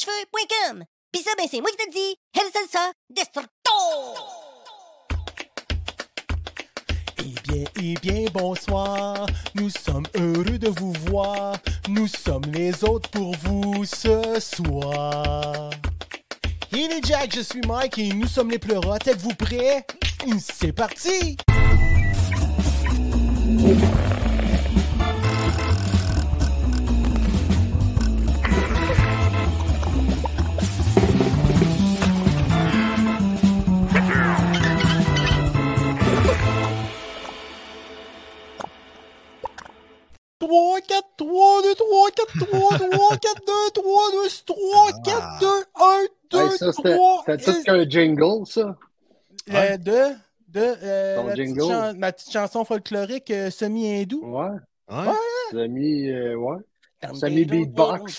cheveux.com. Pis ça, ben, c'est moi qui te le dis, El Salsa Destructo! Eh bien, eh bien, bonsoir. Nous sommes heureux de vous voir. Nous sommes les autres pour vous ce soir. Il est Jack, je suis Mike et nous sommes les pleurotes. Êtes-vous prêts? C'est parti! Trois, quatre, trois, deux, trois, quatre, trois, trois, quatre, deux, trois, deux, trois, quatre, deux, un, deux, Hey, ça, c'était trois. c'était tout qu'un jingle, ça? Euh, de, de euh, Ton la petite jingle? chan- ma petite chanson folklorique euh, semi-hindoue. Ouais. Ouais. Sami, euh, ouais. Semi beatbox.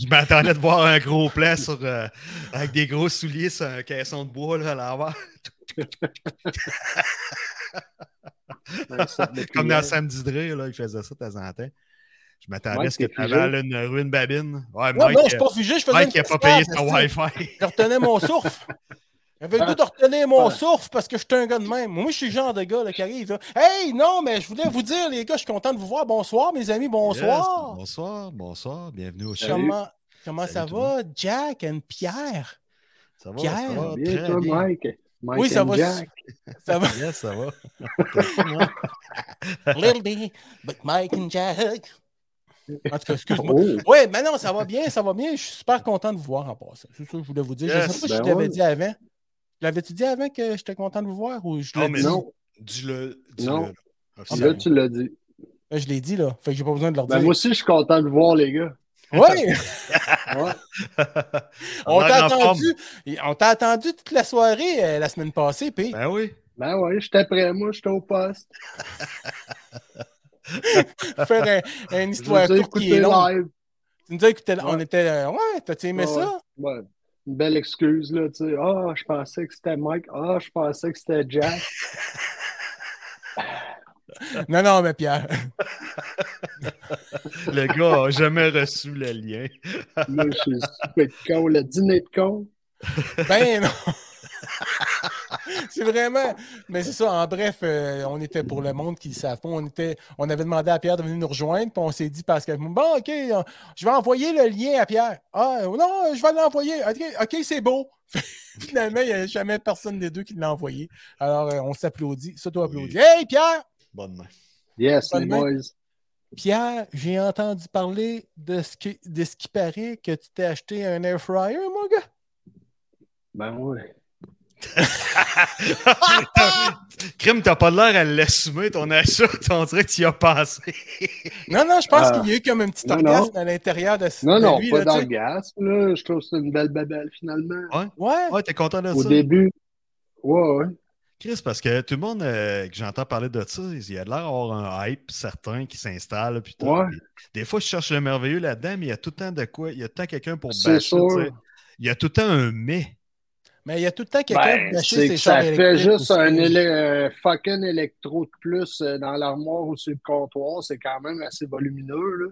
je m'attendais de voir un gros plan sur, euh, avec des gros souliers sur un caisson de bois là, à l'envers. Comme dans prière. Samedi Dre, là, il faisait ça de temps en temps. Je m'attendais à ce que tu là, une ruine babine. Ouais, Mike, non, je suis euh, pas figé, je faisais Mike une n'a pas payé son. Wi-Fi. Je retenais mon souffle. J'avais le goût de retenir mon souffle parce que je suis un gars de même. Moi, je suis le genre de gars là, qui arrive. là. Hey, non, mais je voulais vous dire, les gars, je suis content de vous voir. Bonsoir, mes amis, bonsoir. Yes, bonsoir, bonsoir. Bienvenue au show. Comment, comment ça Salut va, Jack et Pierre? Ça va? Pierre, ça va Bien, très toi, bien. Mike. Mike Oui, ça va. Jack. Ça va? Yes, ça va. Little bit, but Mike and Jack. En tout cas, excuse-moi. Oh, Oui, mais non, ça va bien, ça va bien. Je suis super content de vous voir en passant. C'est ça que je voulais vous dire. je Yes, sais pas si ben je t'avais dit avant. L'avais-tu dit avant que j'étais content de vous voir ou je Non, l'ai dit? non. Dis-le. Non. Dis-le. Là, tu l'as dit. Ben, je l'ai dit, là. Fait que j'ai pas besoin de leur Ben, dire. moi aussi, je suis content de vous voir, les gars. Oui! Ouais. on t'a attendu. On t'a attendu toute la soirée euh, la semaine passée, puis Ben oui. Ben ouais, j'étais prêt, moi, j'étais au poste. faire un- une histoire courte qui est longue. Tu nous as écouté, on Ouais. était. euh, Ouais, t'as-tu aimé Ouais, ça? ouais. Une belle excuse, là, tu sais. Ah, je pensais que c'était Mike. Ah, je pensais que c'était Jack. Non, non, mais Pierre. Le gars n'a jamais reçu le lien. Là, je suis super con. Le dîner de con. Ben non! c'est vraiment. Mais c'est ça, en bref, euh, on était pour le monde qui ne le savent pas. On, était, on avait demandé à Pierre de venir nous rejoindre, puis on s'est dit parce que bon, OK, euh, je vais envoyer le lien à Pierre. Ah, euh, non, je vais l'envoyer. OK, OK, c'est beau. Finalement, il n'y a jamais personne des deux qui l'a envoyé. Alors, euh, on s'applaudit, s'auto-applaudit. Hey, Pierre! Bonne main. Yes, Bonne les main. boys. Pierre, j'ai entendu parler de ce, qui, de ce qui paraît que tu t'es acheté un air fryer, mon gars. Ben ouais. Crime, t'as pas l'air à l'assumer, ton achat. On dirait que tu y as pensé. Non, non, je pense Ah. qu'il y a eu comme un petit Non, orgasme à l'intérieur de, Non, de non, lui. pas d'orgasme, là. Je trouve que c'est une belle babelle, finalement. Ouais. Ouais, t'es content de Au ça? début. Ouais, ouais. Chris, parce que tout le monde euh, que j'entends parler de ça, il y a l'air d'avoir un hype certain qui s'installe. Ouais. Des fois, je cherche le merveilleux là-dedans, mais il y a tout le temps de quoi. Il y a tout le temps quelqu'un pour bâcher. Il y a tout le temps un mais. Mais il y a tout le temps quelqu'un Ben, qui bâcher ses ça fait juste aussi. un euh, fucking électro de plus euh, dans l'armoire ou sur le comptoir. C'est quand même assez volumineux, là.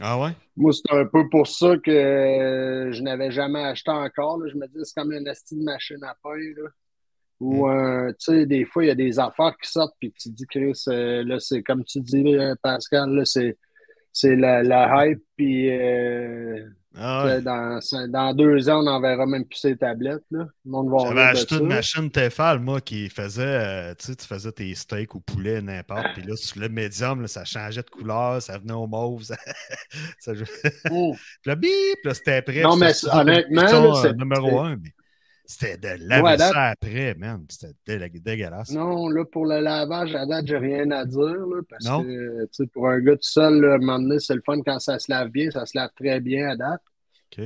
Ah ouais? Moi, c'est un peu pour ça que je n'avais jamais acheté encore. là. Je me dis, c'est comme une asti de machine à pain. Là. Ou, euh, tu sais, des fois, il y a des affaires qui sortent, puis tu dis, Chris, euh, là, c'est comme tu dis, Pascal, là, c'est, c'est la, la hype, puis euh, Ah ouais. dans, deux ans, on n'enverra même plus ces tablettes. Là. Le monde va J'avais acheté une machine Tefal, moi, qui faisait, tu sais, tu faisais tes steaks ou poulet, n'importe. Puis là, sur le médium, là, ça changeait de couleur, ça venait au mauve. Ça, ça jouait. Oh. Puis là, bip, là, c'était après. Non, mais honnêtement, c'est- numéro c'est- un, mais c'était de laver Ouais, ça date- après, man. C'était dé- dégueulasse. Non, là, pour le lavage, à date, j'ai rien à dire, là, parce Non. que, tu sais, pour un gars tout seul, là, à un moment donné, c'est le fun quand ça se lave bien, ça se lave très bien à date.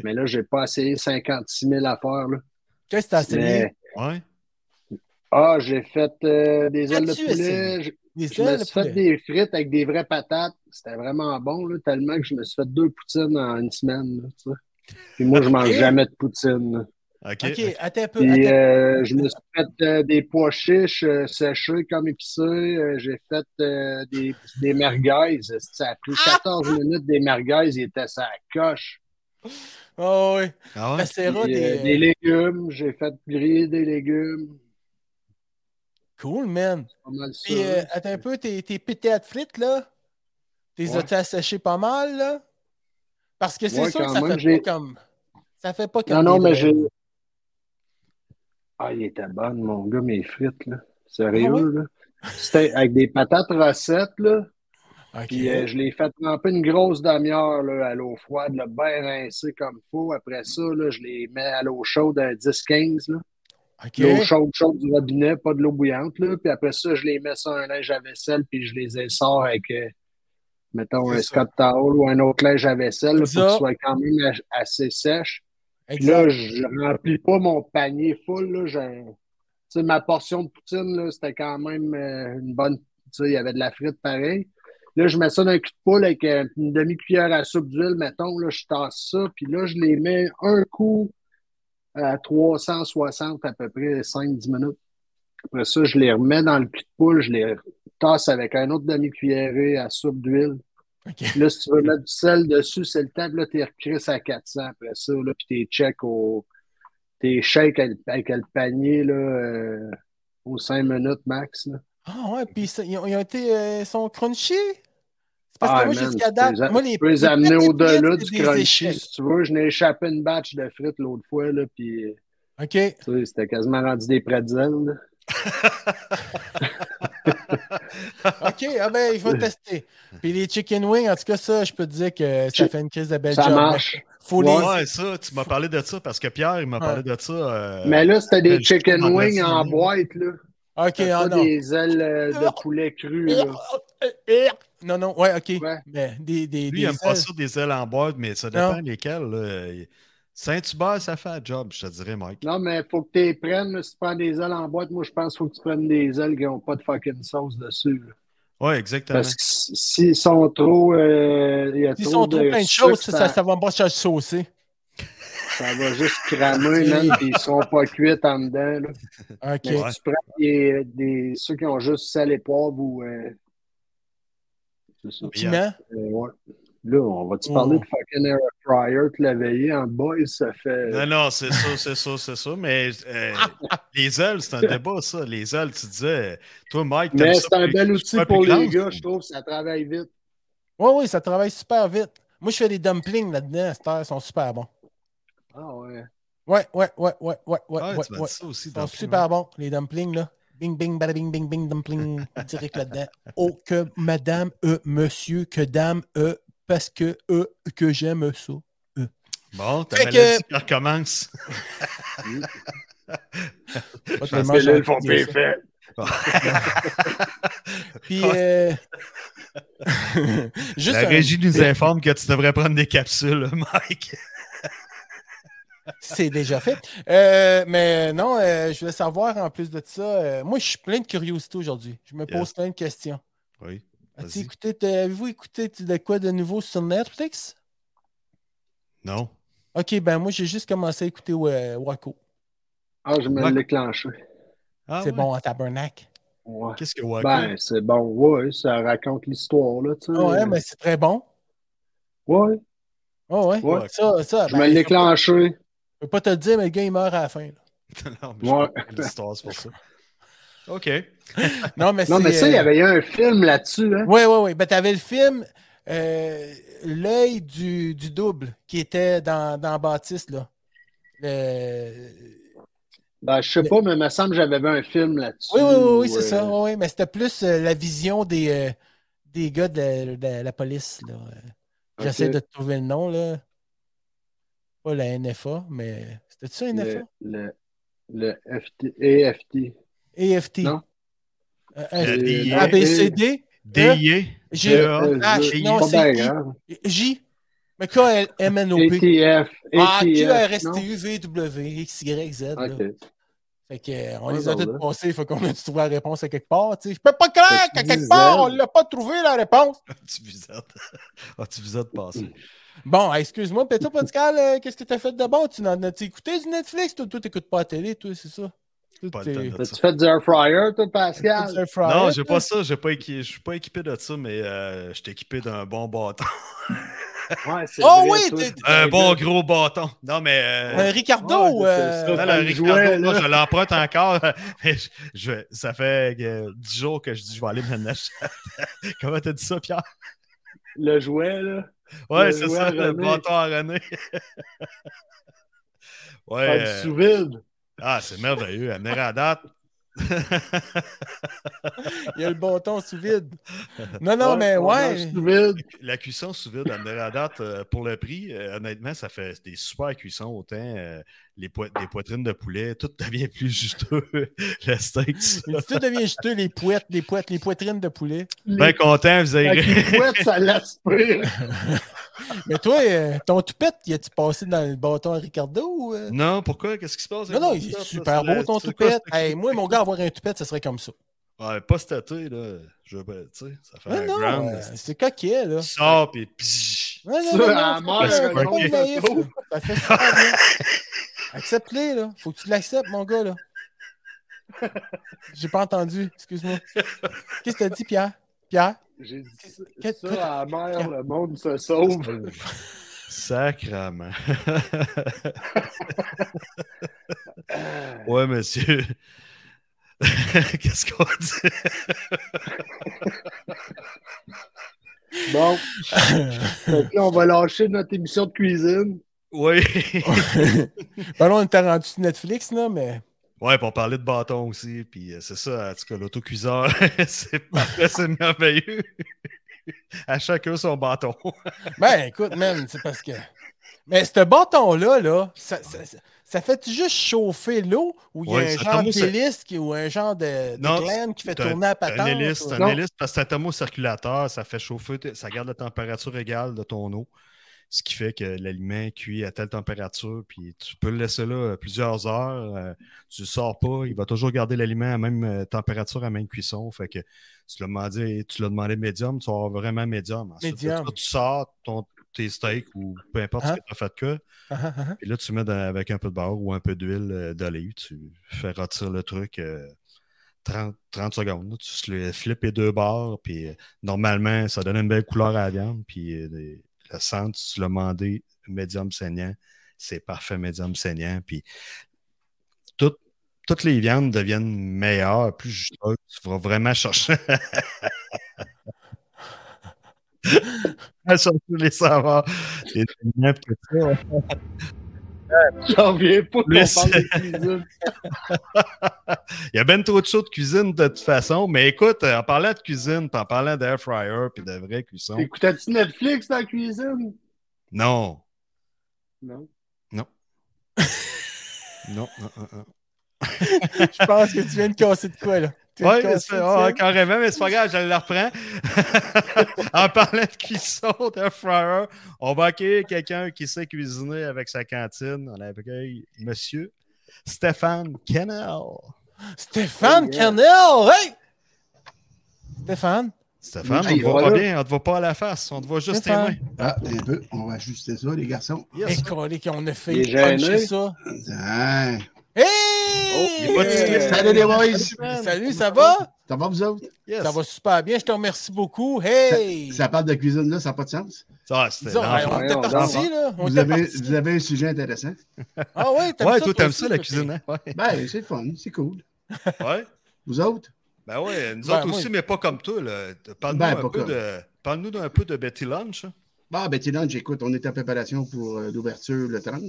Mais là, j'ai pas essayé 56 000 affaires, là. Qu'est-ce que t'as essayé? Mais, Ouais. ah, j'ai fait euh, des ailes de poulet, je, Des je me ailes de suis fait des frites avec des vraies patates. C'était vraiment bon, là, tellement que je me suis fait deux poutines en une semaine, là. Puis moi, je mange jamais de poutine, là. OK. OK, attends un peu. Puis attends. euh, je me suis fait euh, des pois chiches euh, séchés comme épicés. J'ai fait euh, des, des merguez. Ça a pris Ah! 14 minutes des merguez. Ils étaient sa coche. Oh, oui. Ah ouais? Puis, des... des légumes. J'ai fait griller des légumes. Cool, man. Pas mal ça. Puis, euh, attends un peu, tes, tes pétées frites, là, t'es Ouais. as-tu asséchées pas mal, là? Parce que c'est Ouais, sûr que ça même, fait pas comme... Ça fait pas comme Non, non, mais j'ai. Ah, il était bon, mon gars, mes frites, là. Sérieux, Ah là? C'était avec des patates recettes, là. OK. Puis euh, je l'ai fait tremper une grosse demi-heure là, à l'eau froide, là, bien rincé comme il faut. Après ça, là, je les mets à l'eau chaude à 10-15. là. OK. L'eau chaude, chaude du robinet, pas de l'eau bouillante. Là. Puis après ça, je les mets sur un linge à vaisselle, puis je les essore avec, euh, mettons, C'est un ça. Scott Towel ou un autre linge à vaisselle là, pour Ça. qu'il soit quand même assez sèche. Puis Exact. là, je remplis pas mon panier full. Là, sais, ma portion de poutine, là, c'était quand même euh, une bonne. tu sais, Il y avait de la frite pareil. Là, je mets ça dans un cul de poule avec euh, une demi-cuillère à soupe d'huile, mettons. Là, je tasse ça. Puis là, je les mets un coup à 360 à peu près 5-10 minutes. Après ça, je les remets dans le cul de poule. Je les tasse avec un autre demi-cuillerée à soupe d'huile. Là, si tu veux mettre du sel dessus, c'est le temps. Puis Là, t'es recrisses à 400 après ça. Là, puis t'es check au. T'es shake avec, le panier là, euh, aux 5 minutes max. Là. Ah ouais, puis ça- ils, ont, ils ont été... euh, ils sont crunchy? C'est parce Ah, que moi, man, jusqu'à date, moi, les tu peux les amener au-delà du crunchy échecs. si tu veux. Je n'ai échappé une batch de frites l'autre fois. Là, puis, OK. tu sais, c'était quasiment rendu des pretzels. Là. OK, ah ben, je vais tester. Puis les chicken wings, en tout cas, ça, je peux te dire que ça fait une crise de belle Ça job. marche. Faut les... Ouais, ça, tu m'as parlé de ça parce que Pierre, il m'a Ouais. parlé de ça. euh, Mais là, c'était des chicken wings en boîte. Là. OK, ah pas non. des ailes euh, de poulet cru. Là. Non, non, ouais, OK. Ouais. Mais des, des, Lui, des il aime pas ça des ailes en boîte, mais ça dépend Non. lesquelles. là. Saint-Hubert, ça fait un job, je te dirais, Mike. Non, mais il faut que tu les prennes. Si tu prends des ailes en boîte, moi, je pense qu'il faut que tu prennes des ailes qui n'ont pas de fucking sauce dessus. Oui, exactement. Parce que s'ils sont trop. euh, il y a S'ils trop sont trop de plein de choses, ça, ça, ça va pas se saucer. ça va juste cramer, man, puis ils sont pas cuits en dedans. Là. OK. Mais Ouais. si tu prends des, des, ceux qui ont juste sel et poivre ou. euh, c'est ça. Piment? Euh, ouais. Là, on va-tu Oh. parler de fucking air fryer te la veiller en boys? Ça fait. Non, non, c'est ça, c'est ça, c'est ça. Mais euh, les ailes, c'est un débat, ça. Les ailes, tu disais, toi, Mike, Mais c'est un bel outil pour les gars, ou- je trouve. Ça travaille vite. Oui, oui, ça travaille super vite. Moi, je fais des dumplings là-dedans. à Ils sont super bons. Ah ouais. Ouais, ouais, ouais, ouais, ouais, ouais, Ouais, ouais, tu m'as ouais. dit ça aussi. Ils sont super bons, les dumplings, là. Bing, bing, bada, bing, bing, bing, dumpling. Direct là-dedans. Oh, que madame, euh, monsieur, que dame, euh, parce que, euh, que j'aime ça. Bon, ta Fait maladie que- qui recommence. Pas font fait. Puis, euh... juste La un- régie nous informe que tu devrais prendre des capsules, Mike. C'est déjà fait. Euh, mais non, euh, je voulais savoir en plus de ça. euh, moi, je suis plein de curiosité aujourd'hui. Je me pose plein de questions. Oui. As-tu Vas-y. écouté, t'as- avez-vous écouté de quoi de nouveau sur Netflix? Non. Ok, ben moi, j'ai juste commencé à écouter euh, Waco. Ah, je me l'ai déclenché. Ah, C'est ouais. bon à tabernacle. Ouais. Qu'est-ce que Waco? Ben, c'est bon. Ouais, ça raconte l'histoire, là, tu sais. Ouais, mais c'est très bon. Ouais, Oh, ouais. Ouais. Ça, ça, je ben, me l'ai déclenché. je peux pas te le dire, mais le gars, il meurt à la fin. là. non, mais Ouais. l'histoire, c'est pour ça. OK. Non, mais Non, mais ça, il y euh, avait eu un film là-dessus, hein. Oui, oui, oui. Ben, t'avais le film euh, L'œil du, du double qui était dans, dans Baptiste, là. Ben, je sais pas, mais il me semble que j'avais vu un film là-dessus. Oui, oui, oui, c'est ça. euh, Oui, oui, mais c'était plus euh, la vision des, euh, des gars de la, de la police, là. Euh, J'essaie de trouver le nom, là. Pas la NFA, mais c'était ça, NFA? Le, le, le FT, EFT. EFT. Non? Euh, Euh, euh, DIA. ABCD. G- DEA. Euh, H, je- non, pas c'est bien I. grave. J. Mais. ATF. Ah, ATF, non? QRSTU, VW, XYZ. là. OK. Fait que, euh, on les a tous passés, il faut qu'on ait dû trouver la réponse à quelque part. tu sais. Je peux pas croire qu'à quelque part, Z? on l'a pas trouvé la réponse. tu. Ah, tu visais de passer? Bon, excuse-moi, Péto Pascal, euh, qu'est-ce que t'as fait de bon? Tu n'en as écouté du Netflix? Toi, toi t'écoutes pas la télé, toi, c'est ça? Pas le temps de ça. fait du air fryer, toi, Pascal? un fryer, Non, j'ai pas ça. j'ai pas équi- Je suis pas équipé de ça, mais euh, je suis équipé d'un bon bâton. Ouais, Oh vrai, oui, toi, Un bon gros bâton. Non, mais. euh, Un Ricardo, Ouais, euh, le Ricardo, là, là. je l'emprunte encore. Mais je, je- ça fait euh, 10 jours que je dis je vais aller me l'acheter. Comment t'as dit ça, Pierre? Le jouet, là. Ouais, Le c'est ça, le bâton à René. ouais. Euh, du sous-vide. Ah, c'est merveilleux. Amener à date. il y a le bâton sous vide. Non, non, mais ouais. Sous-vide. La cuisson sous vide amener à date euh, pour le prix, euh, honnêtement, ça fait des super cuissons. Autant euh, les, poi- des poitrines de poulet, tout devient plus juteux. le steak, tout. Mais devient juteux, les pouettes, les pouettes, les poitrines de poulet. Bien content, vous avez Avec une couette, ça l'aspire. Mais toi, euh, ton toupette, y a-tu passé dans le bâton à Ricardo? ou, euh? Non, pourquoi? Qu'est-ce qui se passe? Non, non, il est super beau ton quoi, toupette. ce- Hey, moi, mon gars, avoir un toupette, ça serait comme ça. Ouais, pas cet été, là. Je veux pas, tu sais, ça fait Non, un non, grand. euh, c'est coquet, là. Tu sors, puis psh, Non, non, non, à non, mort, pas- un Accepte-les, là. Faut que tu l'acceptes, mon gars, là. J'ai pas entendu, excuse-moi. Qu'est-ce que t'as dit, Pierre? Pierre? J'ai dit ça, ça à la mer, le monde se sauve. Sacrement. Ouais, monsieur. Qu'est-ce qu'on dit? Bon. Là, on va lâcher notre émission de cuisine. Oui. ben là, on était rendu sur Netflix, là, mais. Ouais, puis on parlait de bâton aussi, puis euh, c'est ça, en tout cas, l'autocuiseur, c'est parfait, c'est merveilleux. à chacun son bâton. Ben, écoute, man, c'est parce que. Mais ce bâton-là, là, ça, ça, ça- ça fait juste chauffer l'eau ou il y a Ouais, un genre d'hélice qui- ou un genre de, de Non, glande qui fait un- tourner la Un patente? hélice, ou- c'est un hélice parce que c'est un thermocirculateur, ça fait chauffer, ça garde la température égale de ton eau. Ce qui fait que l'aliment cuit à telle température, puis tu peux le laisser là euh, plusieurs heures. euh, tu ne sors pas, il va toujours garder l'aliment à la même euh, température, à la même cuisson. Fait que tu l'as demandé, tu l'as demandé médium, tu vas avoir vraiment médium. Ensuite, Médium. tu sors ton, tes steaks ou peu importe Hein? ce que tu as fait de que. Ah. Et là, tu mets dans- avec un peu de beurre ou un peu d'huile d'olive, tu fais rôtir le truc euh, 30, 30 secondes. là. Tu le flippes les deux bords, puis euh, normalement, ça donne une belle couleur à la viande. Puis euh, le centre, tu l'as demandé médium saignant, c'est parfait médium saignant. Puis tout- toutes les viandes deviennent meilleures, plus juteuses. Tu vas vraiment chercher. à chercher les saveurs. J'en reviens pas qu'on parle de cuisine. Il y a ben trop de choses de cuisine de toute façon. Mais écoute, en parlant de cuisine, puis en parlant d'air fryer puis de vraie cuisson. Écoutais-tu Netflix dans la cuisine? Non. Non. Non. non, non, non, non. Je pense que tu viens de casser de quoi, là? De Oui, ouais, tiens. carrément, mais c'est pas grave, je le reprends. en parlant de cuisson, d'air fryer, on va accueillir quelqu'un qui sait cuisiner avec sa cantine. On accueille monsieur Stéphane Kennel. Stéphane Oh, yeah. Canel! Hey! Stéphane? Stéphane, Oui, on te voit pas bien, on te voit pas à la face, on te voit juste tes mains. Ah, un peu. On va ajuster ça, les garçons. Yes. Hey, on a fait ça. Hein? Hey! discret. Salut les boys! Salut, ça va? Ça va, vous autres? Yes. Ça va super bien, je te remercie beaucoup. Hey! Ça parle de cuisine là, ça n'a pas de sens? Ah, c'était Disons, on Ouais, était on partis, là. On Vous était avez, vous avez un sujet intéressant. Ah ouais, t'aimes Ouais, ça, toi, t'aimes ça, la cuisine, hein? Ouais. Ben, c'est fun, c'est cool. ouais. Vous autres? Ben ouais, nous Ben, autres moi- aussi, mais pas comme toi. là. Parle-nous Ben, un, peu de... Parle-nous d'un peu de Betty Lunch. hein. Bah, Betty Lunch, écoute, on est en préparation pour euh, l'ouverture le 30.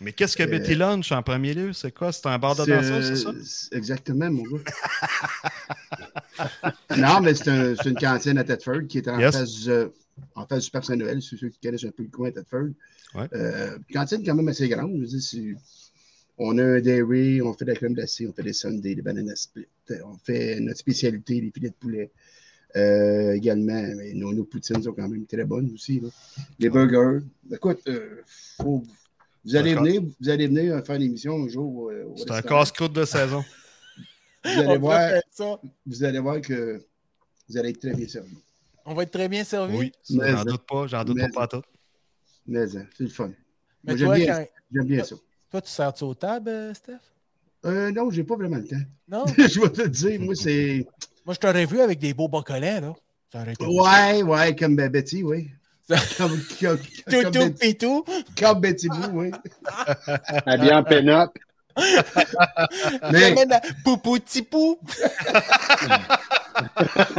Mais qu'est-ce que Euh, Betty Lunch en premier lieu? C'est quoi? C'est un bar de C'est, danseurs, c'est ça? Exactement, mon gars. non, mais c'est, un- c'est une cantine à Thetford qui est en, Yes. face, du- en face du Parc Saint-Noël, ceux ceux qui connaissent un peu le coin à Thetford. Ouais. Euh, cantine quand même assez grande. je veux dire, c'est- on a un dairy, on fait de la crème glacée, on fait des sundaes, des bananas split. On fait notre spécialité, les filets de poulet. Euh, également, mais nos, nos poutines sont quand même très bonnes aussi. là. Les burgers. Écoute, euh, faut- vous, allez venir, vous allez venir euh, faire une émission un jour. euh, au C'est un casse-croûte de saison. Vous allez, voir, vous allez voir que vous allez être très bien servi. On va être très bien servi? Oui, j'en doute pas, j'en doute mais- pas, pas tout. Mais c'est le fun. Mais j'aime bien, quand- bien ça. toi, tu sers-tu aux tables, euh, Steph? Euh, non, j'ai pas vraiment le temps. Non? je vais te le dire, moi, c'est. Moi, je t'aurais vu avec des beaux bas collants, là. Ça aurait été beau. Ouais, ouais, comme ben, Betty, oui. Comme, comme, Tout, comme, tout, Betty, pis tout. comme Betty Boo, oui. Habillé en pénote. Mais poupou tipou.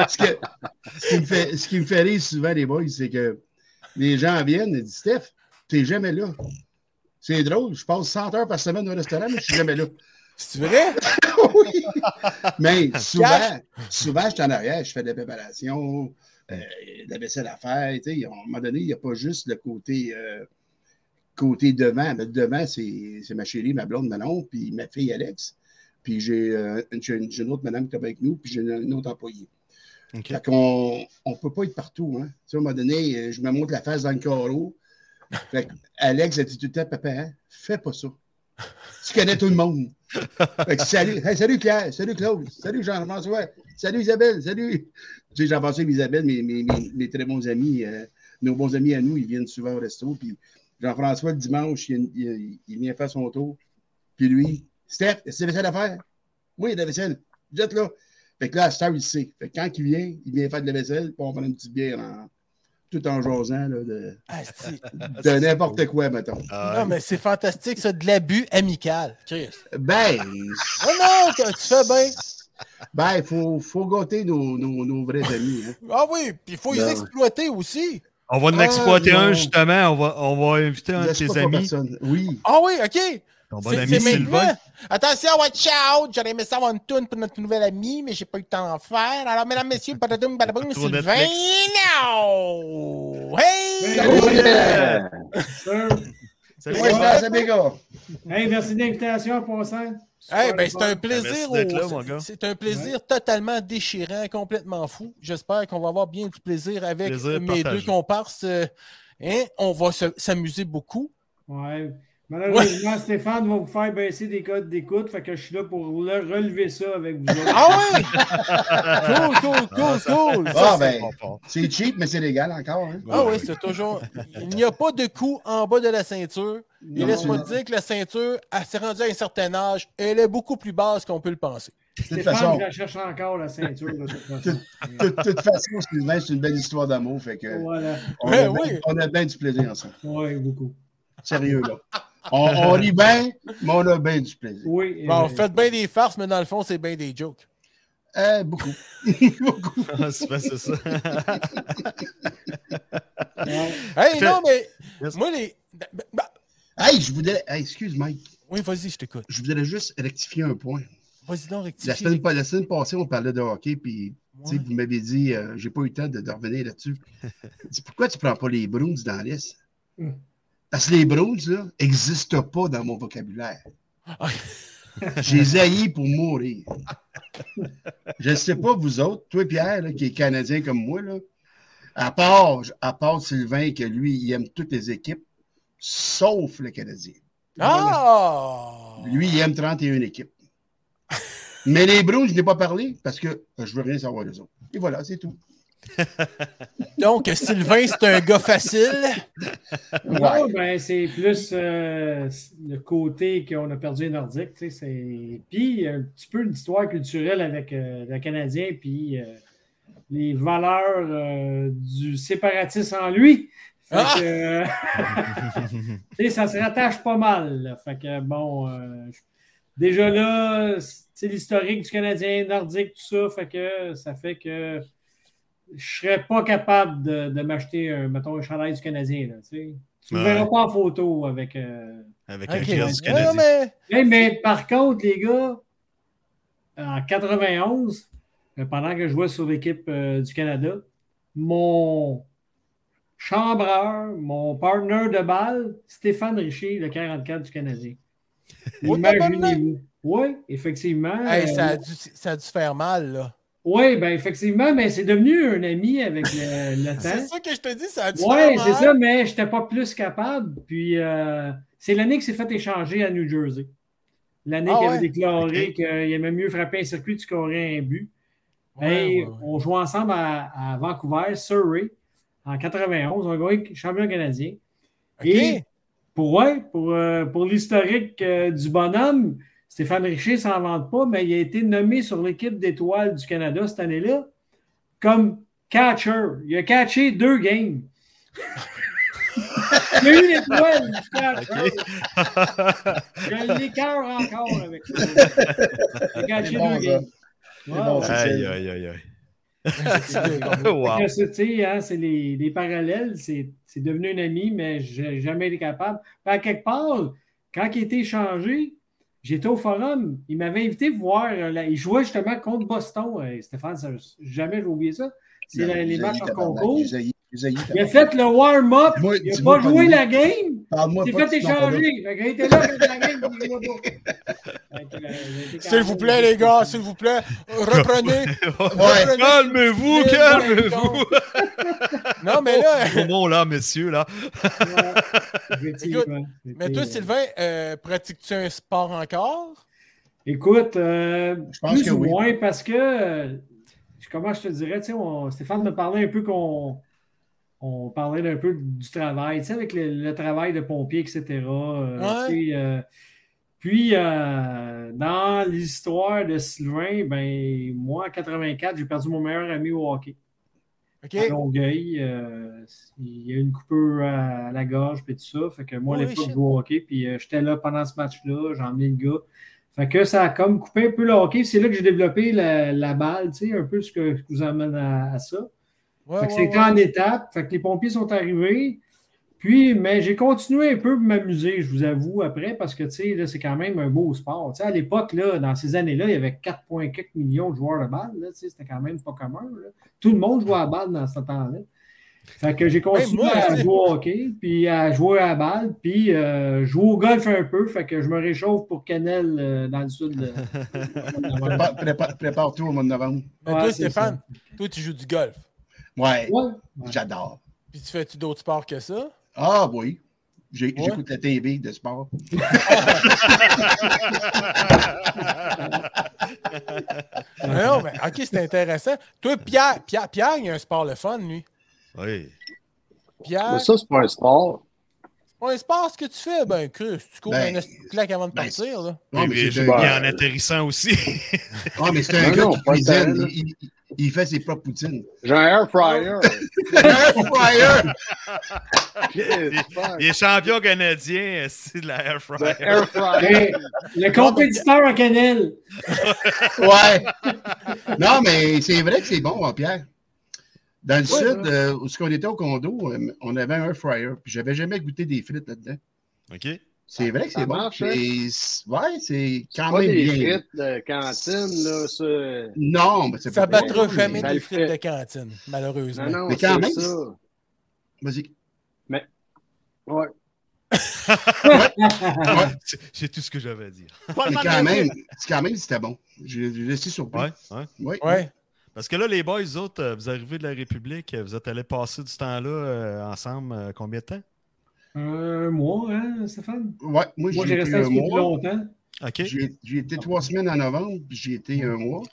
ce, que- ce qui me fait, ce qui me fait rire souvent, les boys, c'est que les gens viennent et disent Steph, t'es jamais là. C'est drôle, je passe 100 heures par semaine au restaurant, mais je suis jamais là. C'est vrai? Oui. Mais souvent, souvent, je suis en arrière, je fais de la préparation, euh, la vaisselle à faire. À un moment donné, il n'y a pas juste le côté, euh, côté devant. Le devant, c'est c'est ma chérie, ma blonde Manon, puis ma fille Alex. Puis j'ai euh, une, autre madame qui travaille avec nous, puis j'ai une, autre employée. OK. Fait qu'on on peut pas être partout. Hein. À un moment donné, euh, je me montre la face dans le carreau. Fait Alex a dit tout le temps, papa, hein, fais pas ça. Tu connais tout le monde. Salut, salut Claire, salut Claude, salut Jean-François, salut Isabelle, salut. Tu sais, Jean-François et Isabelle, mes, mes, mes, très bons amis, euh, nos bons amis à nous, ils viennent souvent au resto. Puis Jean-François, le dimanche, il, vient faire son tour. Puis lui, Steph, que la vaisselle à faire? Oui, il y a de la vaisselle. Jette là. Fait que là, à Star, il sait. Fait que quand il vient, il vient faire de la vaisselle, puis on prend une petite bière en- tout en jasant là, de, Ah, de n'importe quoi, mettons. Ah, non, mais c'est fantastique, ça, de l'abus amical. Chris. Ben, Oh non, tu fais bien. ben, il faut, faut gâter nos, nos, nos vrais amis. Hein. Ah oui, puis il faut les Non. exploiter aussi. On va en Ah, exploiter un, justement. On va, on va inviter un de tes amis, personne. Oui. Ah oui, OK. Ton bon C'est ami c'est Sylvain. Attention, watch out! J'aurais aimé ça avoir une toune pour notre nouvel ami, mais j'ai pas eu le temps d'en faire. Alors, mesdames, messieurs, badadoum, badaboum, Sylvain, now! Hey! Salut! Oh yeah! Salut, gars. Hey, merci de l'invitation en passant. Hey, ben, c'est un plaisir. C'est un plaisir totalement déchirant, complètement fou. J'espère qu'on va avoir bien du plaisir avec Plaisir mes partagé. deux comparses. euh, hein, on va se- s'amuser beaucoup. Ouais. Malheureusement, Stéphane va vous faire baisser des codes d'écoute, fait que je suis là pour le- relever ça avec vous autres. Ah oui! cool, cool, cool, cool! Ah, ben, c'est cheap, mais c'est légal encore. Hein. Ah oui, c'est toujours. Il n'y a pas de coup en bas de la ceinture. Et laisse-moi te dire que la ceinture, elle s'est rendue à un certain âge, elle est beaucoup plus basse qu'on peut le penser. De toute Stéphane, façon, je la cherche encore, la ceinture, de toute façon. de toute façon, c'est une belle histoire d'amour. Fait que Voilà. on, a bien, oui. on a bien du plaisir ensemble. Oui, beaucoup. Sérieux, là. On, on rit bien, mais on a bien du plaisir. Oui. Bon, euh, faites bien des farces, mais dans le fond, c'est bien des jokes. Euh, beaucoup. beaucoup. Ah, c'est ça. Hey, non, mais Yes. moi, les. ben, ben, Hey, je voudrais. Hey, excuse, Mike. Oui, vas-y, je t'écoute. Je voudrais juste rectifier un point. Vas-y donc, La rectifie. semaine, la semaine passée, on parlait de hockey, puis Ouais. vous m'avez dit, euh, j'ai pas eu le temps de, de revenir là-dessus. Pourquoi tu prends pas les Bruins dans la liste? Parce que les là, n'existent pas dans mon vocabulaire. J'ai haïs pour mourir. Je ne sais pas, vous autres, toi, Pierre, là, qui est Canadien comme moi, là, à part, à part Sylvain, que lui, il aime toutes les équipes, sauf le Canadien. Ah! Lui, il aime 31 équipes. Mais les Bruins, je n'ai pas parlé parce que je veux rien savoir des autres. Et voilà, c'est tout. Donc, Sylvain, c'est un gars facile. Non, ben, c'est plus euh, le côté qu'on a perdu les Nordiques. tu sais, c'est- Puis un petit peu une histoire culturelle avec euh, le Canadien, puis euh, les valeurs euh, du séparatisme en lui. Fait Ah! que, euh, tu sais, ça se rattache pas mal. là. Fait que bon, euh, déjà là, c'est l'historique du Canadien nordique, tout ça. Fait que ça fait que je serais pas capable de, de m'acheter un, mettons, un chandail du Canadien. Là, tu ne me Ouais. verras pas en photo avec. euh, Avec un crise du Ouais, Canadien. mais... mais, mais par contre, les gars, en 91, euh, pendant que je jouais sur l'équipe euh, du Canada, mon chambreur, mon partner de balle, Stéphane Richer, le 44 du Canadien. Imaginez-vous. Oui, effectivement. Hey, euh, ça, a dû, ça a dû faire mal, là. Oui, ben effectivement, mais c'est devenu un ami avec le, le C'est temps. ça que je te dis, ça a Oui, c'est ça, mais je n'étais pas plus capable. Puis euh, c'est l'année qu'il s'est fait échanger à New Jersey. L'année Ah qu'il ouais? avait déclaré qu'il aimait mieux frapper un circuit que scorer un but. Ouais, Et ouais, ouais. on jouait ensemble à, à Vancouver, Surrey, en 91. On a gagné champion canadien. Et pour, ouais, pour, euh, pour l'historique euh, du bonhomme, Stéphane Richer s'en vante pas, mais il a été nommé sur l'équipe d'étoiles du Canada cette année-là comme catcher. Il a catché deux games. il a eu l'étoile du catcher. J'ai les cœurs encore avec ça. Il a catché bon, deux games. Aïe, aïe, aïe, aïe. Wow. c'est, hein, c'est les, les parallèles, c'est, devenu un ami, mais j'ai jamais été capable. Fait à quelque part, quand il était échangé, j'étais au forum, il m'avait invité voir, euh, la- il jouait justement contre Boston, euh, Stéphane, jamais j'ai oublié ça. C'est les J'ai matchs en concours. Il a fait le warm-up, il n'a pas joué la game, il s'est fait échanger. Qu'il était là la game, il euh, il été S'il vous plaît, les gars, s'il vous plaît, reprenez. Ouais. Calmez-vous, calmez-vous. Non, mais là, Oh non, là, messieurs, là. Effectivement. mais toi, Sylvain, euh, pratiques-tu un sport encore? Écoute, euh, Je pense plus que ou oui. moins parce que, euh, comment je te dirais, on- Stéphane me parlait un peu qu'on on parlait un peu du travail, tu sais, avec le, le travail de pompier, etc. euh, Ouais. euh, puis, euh, dans l'histoire de Sylvain, ben, moi, en 84, j'ai perdu mon meilleur ami au hockey. OK? À Longueuil, euh, il y a eu une coupure à la gorge, puis tout ça. Fait que moi, à l'époque, je jouais au hockey, puis j'étais là pendant ce match-là, j'ai emmené le gars. Fait que ça a comme coupé un peu le hockey. C'est là que j'ai développé la, la balle, tu sais, un peu ce que je vous amène à, à ça. Ouais, Fait que ouais, c'était ouais. en. Fait que les pompiers sont arrivés. Puis, mais j'ai continué un peu de m'amuser, je vous avoue, après, parce que, tu sais, là, c'est quand même un beau sport. Tu sais, à l'époque, là, dans ces années-là, il y avait 4,4 millions de joueurs de balle. là, tu sais, C'était quand même pas commun. là. Tout le monde jouait à la balle dans ce temps-là. Fait que j'ai continué moi, à jouer au hockey, puis à jouer à la balle, puis euh, jouer au golf un peu. Fait que je me réchauffe pour Canel euh, dans le sud. de- Prépare- prépare- Prépare-toi au mois de novembre. Mais toi, Stéphane, toi, tu joues du golf. Ouais, Ouais. j'adore. Puis tu fais-tu d'autres sports que ça? Ah oui. Ouais. J'écoute la TV de sport. non, mais OK, c'est intéressant. Toi, Pierre, Pierre, Pierre, il a un sport le fun, lui. Oui. Pierre, Mais ça, c'est pas un sport. c'est pas un sport, ce que tu fais? Ben, Chris, tu cours Ben, un claque avant de ben, partir, là. Non, mais un, en atterrissant aussi. ah, mais c'est un Non, gars qui cuisine. Il, il- il fait ses propres poutines. J'ai un air fryer. Air fryer! Il est champion canadien, c'est de la air fryer. Le air fryer. Le compétiteur en Canel. Ouais. Non, mais c'est vrai que c'est bon, hein, Pierre. Dans le Ouais, sud, euh, où ce qu'on était au condo, euh, on avait un fryer. Puis j'avais jamais goûté des frites là-dedans. OK? C'est vrai que Ça c'est bon. marche, hein? Ouais, c'est quand Pas même des bien. frites de cantine, là, ça. Non, mais c'est Ça pas battra bien. jamais Ça des frites de cantine, malheureusement. Non, non, Mais quand c'est même, ça. Vas-y. Ouais. C'est- C'est tout ce que j'avais à dire. Mais quand même, c'est quand même, c'était bon. J'ai j'ai resté surpris. Ouais, ouais. Ouais. Ouais. Parce que là, les boys, vous autres, euh, vous arrivez de la République, euh, vous êtes allés passer du temps là euh, ensemble euh, combien de temps? Un mois, hein, Stéphane? Ouais, moi, Moi, j'ai resté un mois. longtemps. OK? J'ai été trois semaines en novembre, puis j'ai été un mois.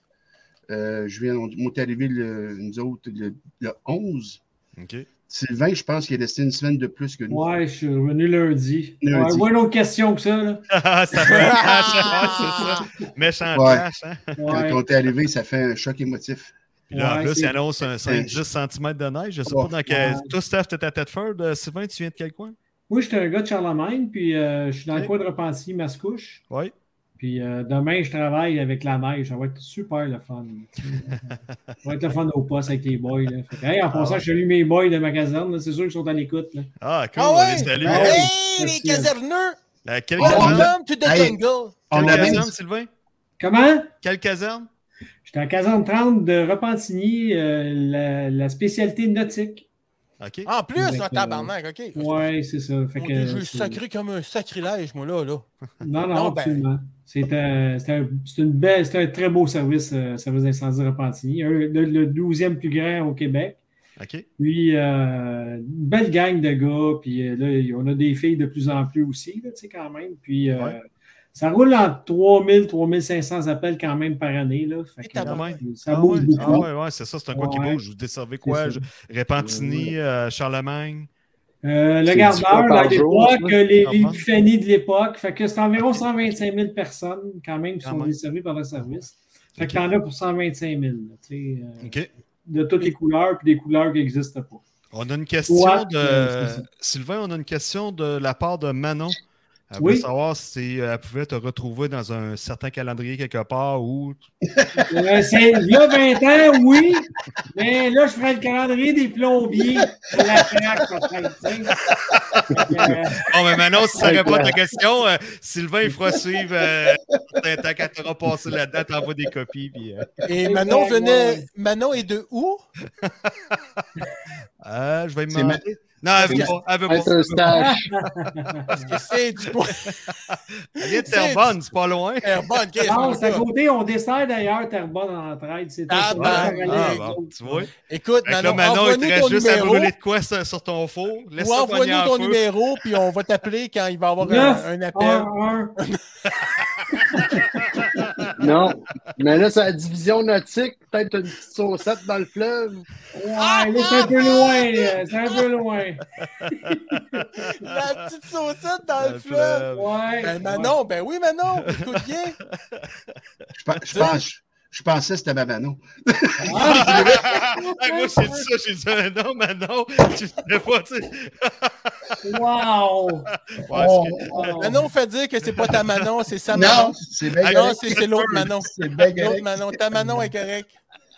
Euh, je viens, on, on est arrivé, le, nous autres, le, le 11. OK. Sylvain, je pense qu'il est resté une semaine de plus que nous. Ouais, je suis revenu lundi. Lundi. Ouais, moi, une autre question que ça. Là. Ah, ça fait un c'est ça. Méchant Ouais. hein? Quand on est arrivé, ça fait un choc émotif. Puis là, en plus, c'est- il annonce un c'est- 5-10 cm de neige. Je sais Oh, pas dans quel. ouais. Toi, Steph, t'es à Tedford. Euh, Sylvain, tu viens de quel coin? Moi, j'étais un gars de Charlemagne, puis euh, je suis dans le coin de Repentigny, Mascouche. Oui. Puis euh, demain, je travaille avec la neige. Ça va être super le fun. ça va être le fun au poste avec les boys. Là. Fait que, hey, en passant, je salue mes boys de ma caserne. C'est sûr qu'ils sont à l'écoute. là. Ah, cool. Ah on ouais? les salue. Ah ouais. Hey, les Merci. caserneux! Euh, quelle Ouais, caserne? Welcome to the Hey. jungle! On Quelle a même- caserne, Sylvain? Comment? Quelle caserne? J'étais en caserne 30 de Repentigny, euh, la, la spécialité nautique. OK. En plus, un euh, tabarnak, OK. Ouais, c'est ça. Fait Mon que, Dieu, je suis sacré comme un sacrilège, moi, là. là. Non, non, Non, ben- absolument. Un, c'est un- c'est une belle, c'est un très beau service, euh, service d'incendie Repentigny. Un- le, le 12e plus grand au Québec. OK. Puis, euh, une belle gang de gars. Puis euh, là, on a des filles de plus en plus aussi, là, tu sais, quand même. Puis, euh, Ouais. ça roule entre 3000 3500 appels quand même par année. Là. Fait que, ça Ah bouge ouais, beaucoup. ah ouais, ouais, c'est ça, c'est un coin qui bouge. Vous desservez quoi? Je- Repentigny, euh, Charlemagne? Euh, le gardeur, à l'époque, les, les de l'époque. Fait que c'est environ 125 000 personnes, quand même, qui sont desservies par le service. Fait Ok. que t'en as pour 125 000, là, tu sais, euh, de toutes les couleurs, puis des couleurs qui n'existent pas. On a une question Ouais, de. Sylvain, on a une question de la part de Manon. Elle Oui. veut savoir si euh, elle pouvait te retrouver dans un certain calendrier quelque part ou. Euh, c'est il y a 20 ans, oui, mais là, je ferais le calendrier des plombiers. C'est la euh, Oh, mais Manon, si ça répond à ta question, euh, Sylvain, il fera suivre. Euh, tant qu'elle t'aura passé là-dedans, t'envoies des copies. Puis, euh, Et Manon venait. Manon est de où? euh, je vais me demander. Non, elle veut C'est- pas. Elle veut pas. stage. Parce que c'est du point. Elle vient de Terrebonne, c'est pas loin. Bonne caisse, non, mon c'est à côté, on dessert d'ailleurs Terrebonne en entraide. C'est Ah, tout. ben, Ah, bon, tu vois. Écoute, Manon, Manon, il te reste ton juste à numéro. brûler de quoi sur, sur ton four? Laisse Ou envoie-nous en ton numéro, puis on va t'appeler quand il va y avoir un appel. Non. Mais là, c'est la division nautique. Peut-être une petite saucette dans le fleuve. Ouais, là, c'est un peu loin. là, C'est un peu loin. La petite saucette dans Dans le le fleuve. fleuve. Ouais. Ben Manon, ben oui, Manon, écoute bien. Je, pense- je, pense- je pensais que c'était Babano. Hey, moi, j'ai dit ça, j'ai dit un non, mais non, tu sais pas, tu sais. Wow! Ouais, Oh, que- Wow. Manon fait dire que c'est pas ta Manon, c'est sa Manon. non, c'est Ah non, c'est l'autre Manon. C'est L'autre correct. Manon. Ta Manon est correcte.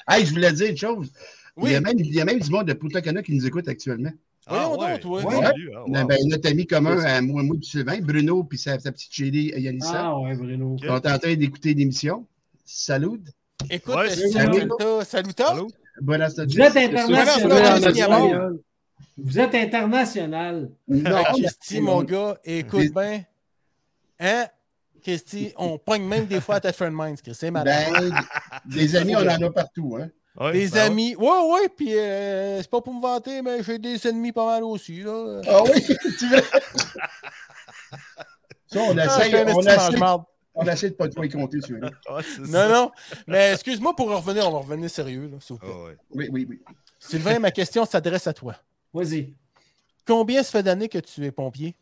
Hey, je voulais dire une chose. Il, Oui. y a même, il y a même du monde de Punta Cana qui nous écoute actuellement. Ah, donc, toi. Ouais, Ouais. ah, wow. Ben, notre ami commun, à moi, moi et Sylvain, Bruno, puis sa, sa petite chérie Yanissa, Ah ouais, Bruno. Ok. sont en train d'écouter l'émission. Salut. Écoute, Ouais. Saluta. Saluta. Buenas noches. Vous êtes international. Vous êtes international. Non, Ah, mais- Christy, mon gars, écoute bien. Hein? Christy, on pogne même des fois à ta friend minds, Christy, c'est malade. Ben, des amis, on en a partout. Hein. Ouais, Des ben amis. Ouais, ouais, puis euh, c'est pas pour me vanter, mais j'ai des ennemis pas mal aussi, là. Ah oui, tu veux? Ça, on Ah, essaye, un on essaye. On essaie de pas trop y compter sur lui. ouais. Ouais, c'est Non, ça. non. Mais excuse-moi pour revenir, on va revenir sérieux, là, s'il vous plaît. Ah, ouais. Oui, oui, oui. Sylvain, ma question s'adresse à toi. Vas-y. Combien ça fait d'années que tu es pompier?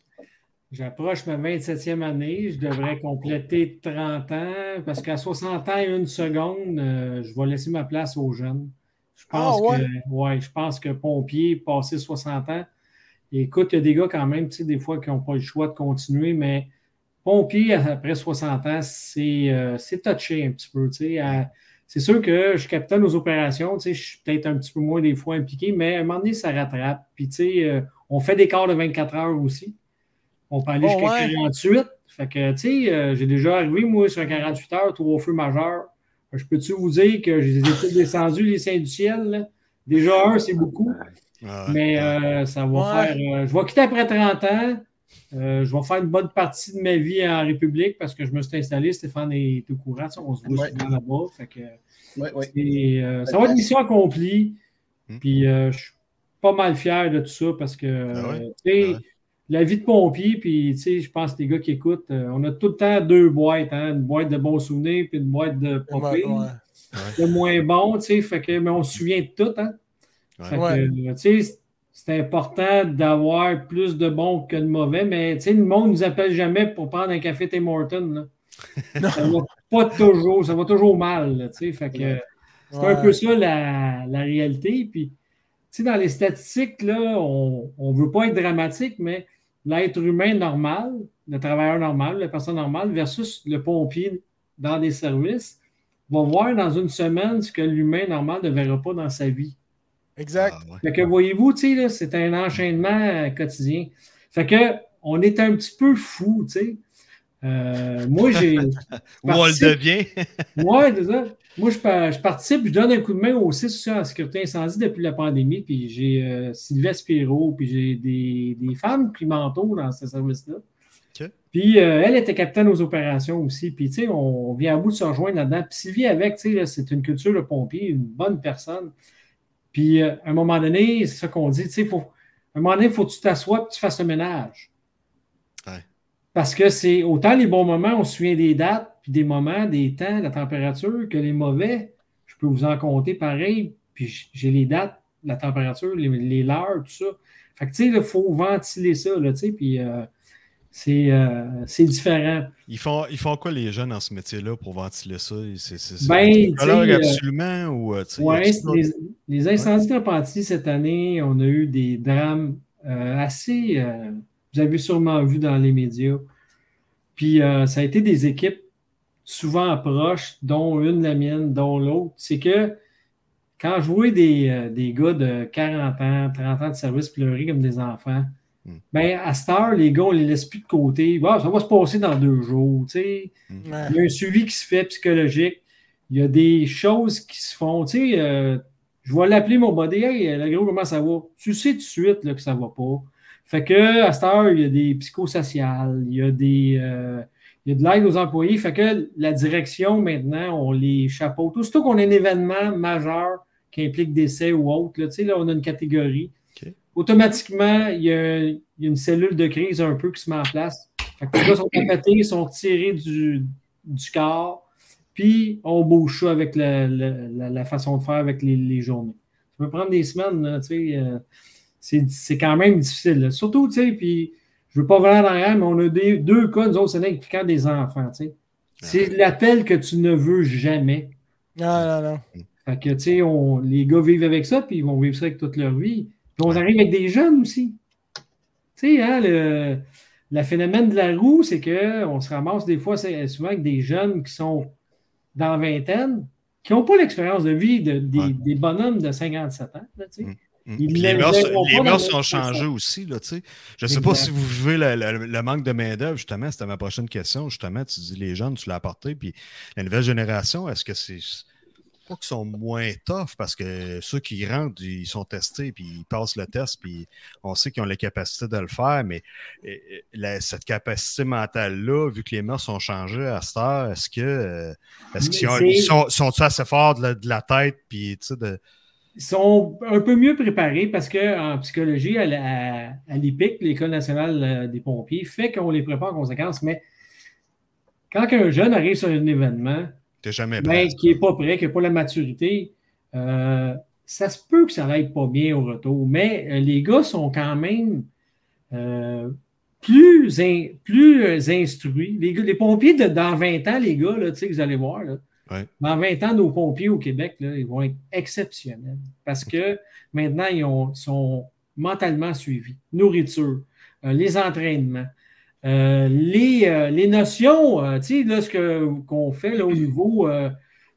J'approche ma 27e année. Je devrais compléter 30 ans parce qu'à 60 ans et une seconde, euh, je vais laisser ma place aux jeunes. Je pense Ah, ouais? que ouais, je pense que pompier, passé 60 ans, écoute, il y a des gars quand même, tu sais, des fois qui n'ont pas le choix de continuer, mais pompier après 60 ans, c'est euh, c'est touché un petit peu. C'est sûr que je suis capitaine aux opérations, tu sais, je suis peut-être un petit peu moins des fois impliqué, mais à un moment donné, ça rattrape. Puis, tu sais, euh, on fait des quarts de 24 heures aussi. On peut aller Oh, jusqu'à ouais. 48. Fait que, tu sais, euh, j'ai déjà arrivé, moi, sur un 48 heures, trois feux majeurs. Je peux-tu vous dire que je les ai tous descendus, les saints du ciel? là? Déjà un, c'est beaucoup. Mais euh, ça va Ouais. faire. euh, je vais quitter après 30 ans. Euh, je vais faire une bonne partie de ma vie en République parce que je me suis installé. Stéphane est au courant. ça, on se voit Ouais. souvent là-bas. Fait que, euh, ça va être une mission accomplie. Hmm. Puis euh, je suis pas mal fier de tout ça parce que Ah Ah ouais. la vie de pompier, puis tu sais, je pense que les gars qui écoutent, euh, on a tout le temps deux boîtes, hein, une boîte de bons souvenirs puis une boîte de ouais. de moins bon, tu sais, fait que mais on se souvient de tout, hein. Ouais. Fait que, C'est important d'avoir plus de bons que de mauvais, mais tu sais, le monde ne nous appelle jamais pour prendre un café Tim Hortons. Là. Ça va pas toujours, ça va toujours mal, là, tu sais, fait que c'est un peu ça la, la réalité. Puis, tu sais, dans les statistiques, là, on ne veut pas être dramatique, mais l'être humain normal, le travailleur normal, la personne normale versus le pompier dans des services va voir dans une semaine ce que l'humain normal ne verra pas dans sa vie. Exact. Ah, ouais. Fait que voyez-vous, tu sais, là, c'est un enchaînement euh, quotidien. Fait que on est un petit peu fou, tu sais. Euh, moi, j'ai. Ou on le devient. Ouais, c'est ça. Moi, je, pa- je participe, je donne un coup de main au CIS en sécurité incendie depuis la pandémie, puis j'ai euh, Sylvia Spiro, puis j'ai des, des femmes climentaux dans ce service-là. Puis euh, elle était capitaine aux opérations aussi, puis tu sais, on, on vient à bout de se rejoindre là-dedans. Puis Sylvie avec, tu sais, là, c'est une culture de pompier, une bonne personne. Puis euh, à un moment donné, c'est ça qu'on dit, tu sais, faut, à un moment donné, il faut que tu t'assoies et tu fasses le ménage. Ouais. Parce que c'est autant les bons moments, on se souvient des dates, puis des moments, des temps, de la température, que les mauvais, je peux vous en compter pareil, puis j'ai les dates la température, les, les tout ça. Fait que, tu sais, il faut ventiler ça, là, tu sais, puis euh, c'est euh, c'est différent. Ils font, ils font quoi les jeunes dans ce métier-là pour ventiler ça? C'est Ben, euh, absolument ou euh, Ouais, les, les incendies de Repentis cette année, on a eu des drames euh, assez. euh, vous avez sûrement vu dans les médias. Puis ça a été des équipes souvent proches, dont une la mienne, dont l'autre. C'est que quand je vois des, des gars de 40 ans, 30 ans de service pleurer comme des enfants, Hmm. ben à cette heure, les gars, on les laisse plus de côté. Ça va se passer dans deux jours. tu sais. Ouais. Il y a un suivi qui se fait psychologique. Il y a des choses qui se font. Tu sais, euh, je vais l'appeler mon body. Hey, le gros, comment ça va? Tu sais tout de suite là, que ça va pas. Fait que à cette heure, il y a des psychosociales, il y a des. euh, il y a de l'aide aux employés. Fait que la direction, maintenant, on les chapeaute. Aussitôt qu'on a un événement majeur qui implique décès ou autre, là, tu sais, là, on a une catégorie. Automatiquement, il y, a, il y a une cellule de crise un peu qui se met en place. Fait que les gars sont appâtés, ils sont tirés du, du corps, puis on bouge ça avec la, la- la- la façon de faire avec les, les journées. Ça peut prendre des semaines, là, tu sais. euh, c'est c'est quand même difficile. là. Surtout, tu sais, puis je ne veux pas venir dans l'arrière, mais on a des, deux cas, nous autres, c'est impliquant des enfants, tu sais. C'est l'appel que tu ne veux jamais. Non, non, non. Fait que, tu sais, on- les gars vivent avec ça, puis ils vont vivre ça avec toute leur vie. On arrive avec des jeunes aussi. Tu sais, hein, le, le phénomène de la roue, c'est qu'on se ramasse des fois, souvent avec des jeunes qui sont dans la vingtaine, qui n'ont pas l'expérience de vie de- des, Ouais. des bonhommes de 57 ans. là, tu sais. Mm. Ils Puis les mœurs, sont changées aussi. Là, tu sais. je ne sais pas si vous vivez le, le- le manque de main-d'œuvre, justement. C'était ma prochaine question. Justement, tu dis les jeunes, tu l'as apporté. Puis la nouvelle génération, est-ce que c'est. Pas qu'ils sont moins tough parce que ceux qui rentrent, ils sont testés, puis ils passent le test, puis on sait qu'ils ont la capacité de le faire, mais euh, la- cette capacité mentale-là, vu que les mœurs sont changées à cette heure, est-ce que euh, est-ce qu'ils ils sont, sont assez forts de la, de la tête, puis tu sais, de. Ils sont un peu mieux préparés parce qu'en psychologie, à l'IPIC, l'École nationale euh, des pompiers, fait qu'on les prépare en conséquence. Mais quand un jeune arrive sur un événement, T'es jamais ben, qui n'est pas prêt, qui n'a pas la maturité, euh, ça se peut que ça n'aille pas bien au retour. Mais euh, les gars sont quand même euh, plus, in- plus instruits. Les, gars- les pompiers, de, dans 20 ans, les gars, là, tu sais, que vous allez voir, là, Ouais. dans 20 ans, nos pompiers au Québec, là, ils vont être exceptionnels parce que maintenant, ils ont- sont mentalement suivis. Nourriture, euh, les entraînements, les, euh, les notions, euh, tu sais, là, ce que- qu'on fait là, au niveau euh,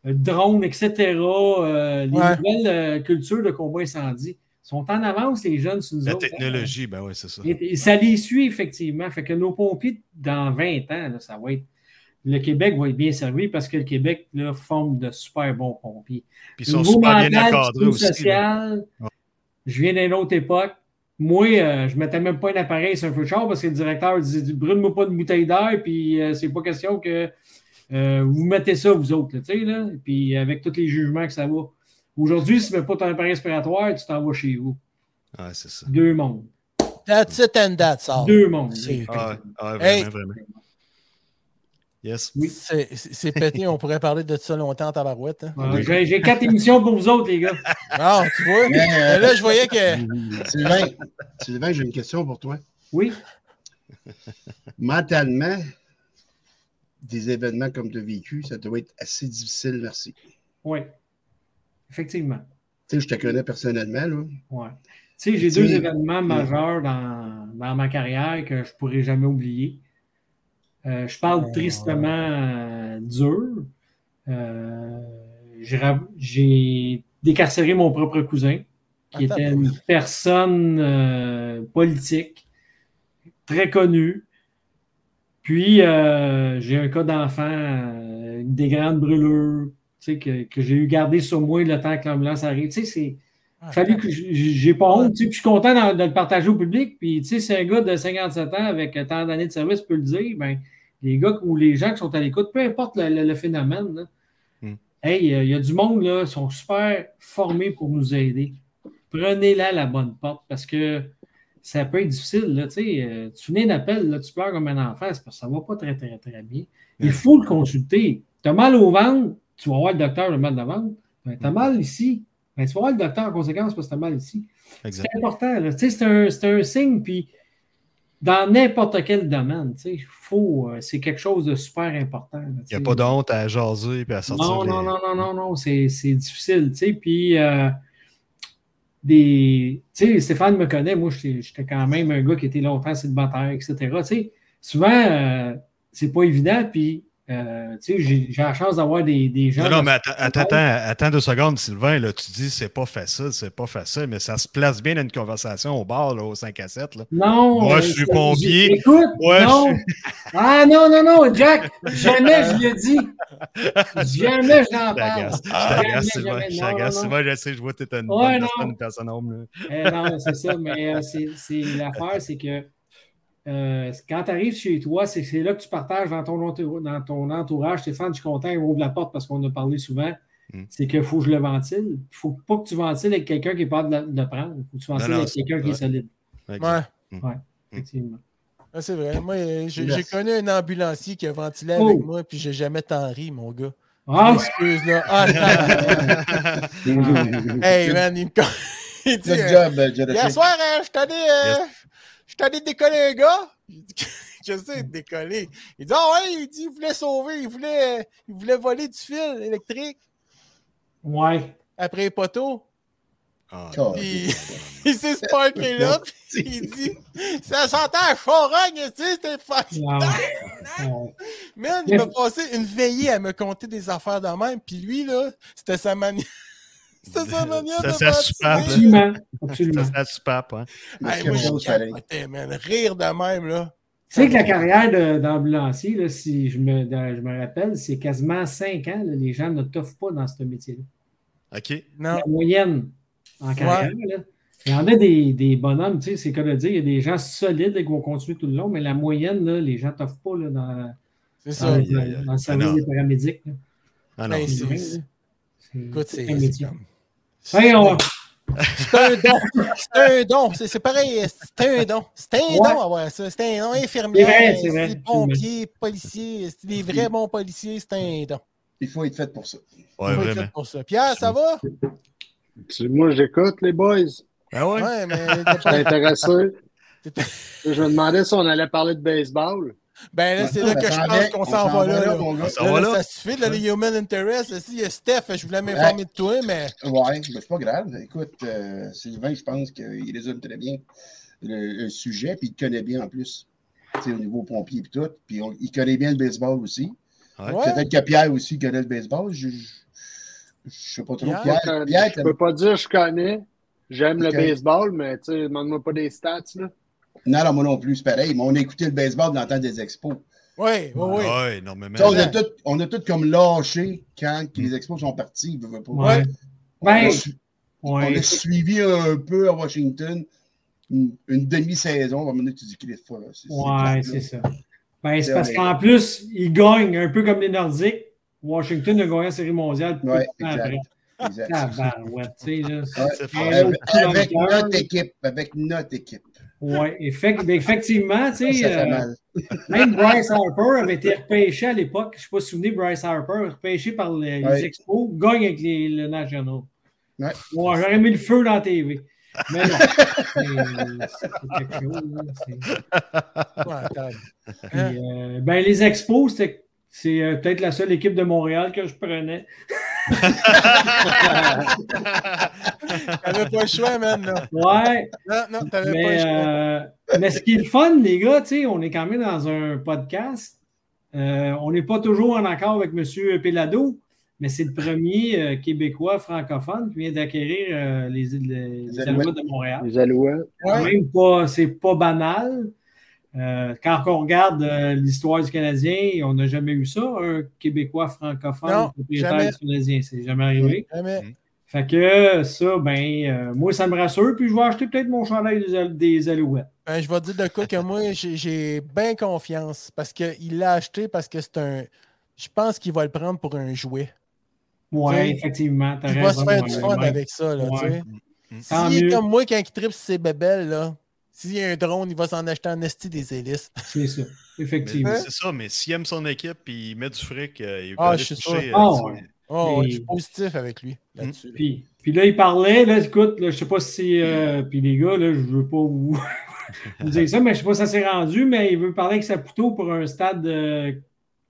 drone, etc., euh, les Ouais. nouvelles euh, cultures de combat incendie sont en avance, les jeunes, sur nous La autres, hein. technologie, ben oui, c'est ça. et, et ça les suit effectivement. Fait que nos pompiers, dans 20 ans, là, ça va être. Le Québec va être bien servi parce que le Québec là, forme de super bons pompiers. Puis ils sont super bien encadrés aussi. social, Ouais. je viens d'une autre époque. Moi, euh, je ne mettais même pas un appareil sur un feu de char parce que le directeur disait Brûle-moi pas de bouteille d'air, puis euh, c'est pas question que euh, vous mettez ça, vous autres, là, tu sais, là, puis avec tous les jugements que ça va. Aujourd'hui, si tu ne mets pas ton appareil respiratoire, tu t'en vas chez vous. Ouais, c'est ça. Deux mondes. That's it and that's all. Deux mondes. C'est- Ah, ah, vraiment, Hey. vraiment. Yes. Oui. C'est pété, on pourrait parler de ça longtemps en tabarouette. hein. Ouais, J'ai quatre émissions pour vous autres, les gars. Ah, tu vois? Mais, euh, Mais là, je voyais que. Sylvain, Sylvain, j'ai une question pour toi. Oui. Mentalement, des événements comme tu as vécu, ça doit être assez difficile, merci. Oui. Effectivement. Tu sais, je te connais personnellement, là. Ouais. Tu sais, j'ai deux événements majeurs dans, dans ma carrière que je ne pourrai jamais oublier. Euh, je parle Oh. tristement euh, dur. Euh, j'ai décarcéré mon propre cousin, qui Attends, était une personne politique, très connue. Puis, j'ai un cas d'enfant, des grandes brûlures, que, que j'ai eu gardé sur moi le temps que l'ambulance arrive. Tu sais, c'est Ah, fallu que j'ai pas honte, puis je suis content de, le partager au public. Puis, tu sais, si un gars de 57 ans avec tant d'années de service peut le dire, ben, les gars ou les gens qui sont à l'écoute, peu importe le, le- le phénomène, là, Hmm. hey, euh, il y a du monde, là, sont super formés pour nous aider. Prenez-la la bonne porte parce que ça peut être difficile, là, tu euh, tu venais d'appel, là, tu pleures comme un enfant, c'est parce que ça va pas très, très, très bien. Il faut le consulter. Tu as mal au ventre, tu vas voir le docteur le mal de ventre. Ben, tu as mal ici, ben, tu vas voir le docteur en conséquence parce que tu mal ici. C'est important. là. Tu sais, C'est un, un signe, puis dans n'importe quel domaine, tu sais, faut, euh, c'est quelque chose de super important. là, Il n'y a pas de honte à jaser et à sortir. Non, les- non, non, non, non, non, c'est c'est difficile, tu sais. Puis, euh, des. Tu sais, Stéphane me connaît, moi, j'étais quand même un gars qui était longtemps célibataire, etc. Tu sais, souvent, euh, c'est pas évident, puis, euh, tu sais, j'ai la chance d'avoir des, des gens. Non, non, mais attends, attends, attends, attends deux secondes, Sylvain. Là, tu dis c'est pas facile, c'est pas facile, mais ça se place bien dans une conversation au bar, là, au 5 à 7. Là. Non. Moi, euh, je suis c'est- pompier. Écoute, non. Ah non, non, non, Jack, jamais je l'ai dit. Jamais je n'en parle. je t'agace, Sylvain. Je sais, je vois que t'es une Ouais, bonne non. personne, une personne homme. Eh non, c'est ça, mais euh, l'affaire, c'est que euh, quand tu arrives chez toi, c'est c'est là que tu partages dans ton, dans ton entourage. Stéphane, je suis content, il ouvre la porte parce qu'on a parlé souvent. Mm. C'est qu'il faut que je le ventile. Il ne faut pas que tu ventiles avec quelqu'un qui est pas de, le prendre. Il faut que tu ventiles non, avec quelqu'un qui est ouais. solide. Exact. Ouais, Effectivement. ouais, c'est vrai. Moi, euh, j'ai connu un ambulancier qui a ventilé Oh. avec moi, puis j'ai jamais tant ri, mon gars. Ah, Excuse, là. Ah, hey, man, il me dit, Good euh, job, euh, Jonathan. Hier soir, euh, je allé, euh, je suis allé décoller un gars. J'ai dit, Je sais, décoller. Il dit, ah ouais, il dit, il voulait sauver, il voulait, euh, il voulait voler du fil électrique ouais. après les poteaux. Ah, Oh, Puis il s'est sparké là, puis il dit, ça sentait à charogne, tu sais, c'était fucking Ah, nice. ouais. Man, il m'a passé une veillée à me conter des affaires de même, puis lui, là, c'était sa manière. C'était sa manière de sa soupape, ventiler. Absolument. Ça, c'est soupape, hein. Hey, moi, je man. Rire de même, là. Tu sais que la carrière d'ambulancier, là, si je me, de- je me rappelle, c'est quasiment cinq ans. là, les gens ne t'offrent pas dans ce métier-là. OK. Non. La moyenne en carrière. là. Il y en a des, des bonhommes, tu sais, c'est comme le dire, il y a des gens solides qui vont continuer tout le long, mais la moyenne, là, les gens ne t'offrent pas là, dans, C'est dans, ça. Le service Ah non. des paramédics. là. Ah non. C'est c'est- c'est- là. C'est- Écoute, c'est Hey, on- C'est un don. C'est un don. C'est pareil. C'est un don. C'est un Ouais. don avoir ça. C'est un don infirmier. C'est vrai, c'est vrai. pompier, policier. C'est des vrais bons policiers. C'est un don. Il faut être fait pour ça. Ouais, Faut être vraiment. fait pour ça. Pierre, ça va? Moi, j'écoute les boys. Ah ouais? Ouais, mais. J'étais intéressé. Je me demandais si on allait parler de baseball. Ben là, c'est là que je pense qu'on on s'en va là. là. mon gars. Ça suffit, là, les human interest. Si, il y a Steph, je voulais m'informer de toi, mais. Ouais, ben, c'est pas grave. Écoute, euh, Sylvain, je pense qu'il résume très bien le, sujet, puis il connaît bien en plus. Tu sais, au niveau pompier et tout. Puis il connaît bien le baseball aussi. Peut-être que Pierre aussi connaît le baseball. Je, je, je sais pas trop. Pierre, Pierre, Euh, Pierre, je peux pas dire que je connais. J'aime le baseball, mais tu sais, demande-moi pas des stats. Là. Non, non, moi non plus, c'est pareil. Mais on a écouté le baseball dans le temps des expos. Oui, oui, oui. Ouais, énormément. On, a tout, on a tout comme lâché quand les expos sont partis. pas. Ouais. On, Ben, a, su- on a suivi un peu à Washington une, une demi-saison. À un moment donné, tu dis qu'il est fort. C'est, c'est ça. Ben, c'est C'est parce qu'en plus, ils gagnent un peu comme les Nordiques. Washington a gagné la série mondiale. temps exact. après. Là. Ouais. Avec, notre équipe. Avec notre équipe. Ouais, effect- ben, effectivement, tu sais, euh, même Bryce Harper avait été repêché à l'époque. Je ne sais pas si vous vous souvenez, Bryce Harper, repêché par les. Expos, gagne avec les, le National. Ouais. Ouais, J'aurais mis le feu dans la TV. Mais non, c'est quelque chose. Ouais. Puis, euh, ben, les Expos, c'est euh, peut-être la seule équipe de Montréal que je prenais. T'avais pas le choix, man. Là. Ouais, Non, non, t'avais pas le mais, choix. euh, mais ce qui est le fun, les gars, tu sais, on est quand même dans un podcast. Euh, on n'est pas toujours en accord avec M. Pelado, mais c'est le premier euh, Québécois francophone qui vient d'acquérir euh, les, les, les Alouettes. Alouettes de Montréal. Les Alouettes. Ouais. même pas, c'est pas banal. Euh, quand on regarde euh, l'histoire du Canadien, on n'a jamais eu ça, un Québécois francophone Non, propriétaire jamais. du Canadien. C'est jamais arrivé. Jamais. Fait que ça, ben, euh, moi, ça me rassure, puis je vais acheter peut-être mon chandail des, Al- des Alouettes. Ben, je vais te dire de quoi que moi, j'ai- bien confiance parce qu'il l'a acheté parce que c'est un. Je pense qu'il va le prendre pour un jouet. Oui, T'sais, effectivement. t'as Il va se faire ouais, du fun ouais. avec ça. Là, Ouais. Tant est mieux. comme moi quand il tripe ses bébelles, là, s'il y a un drone, il va s'en acheter en esti des hélices. C'est ça, Mais effectivement. C'est ça, mais s'il aime son équipe et il met du fric, euh, il peut Ah, je suis toucher, euh, Ah, ouais. Oh, je suis positif avec lui là-dessus. là. Puis, Puis là, il parlait, là, écoute, là, je sais pas si. euh, puis les gars, là, je veux pas vous, vous dire ça, mais je sais pas si ça s'est rendu, mais il veut parler avec Saputo pour un stade euh,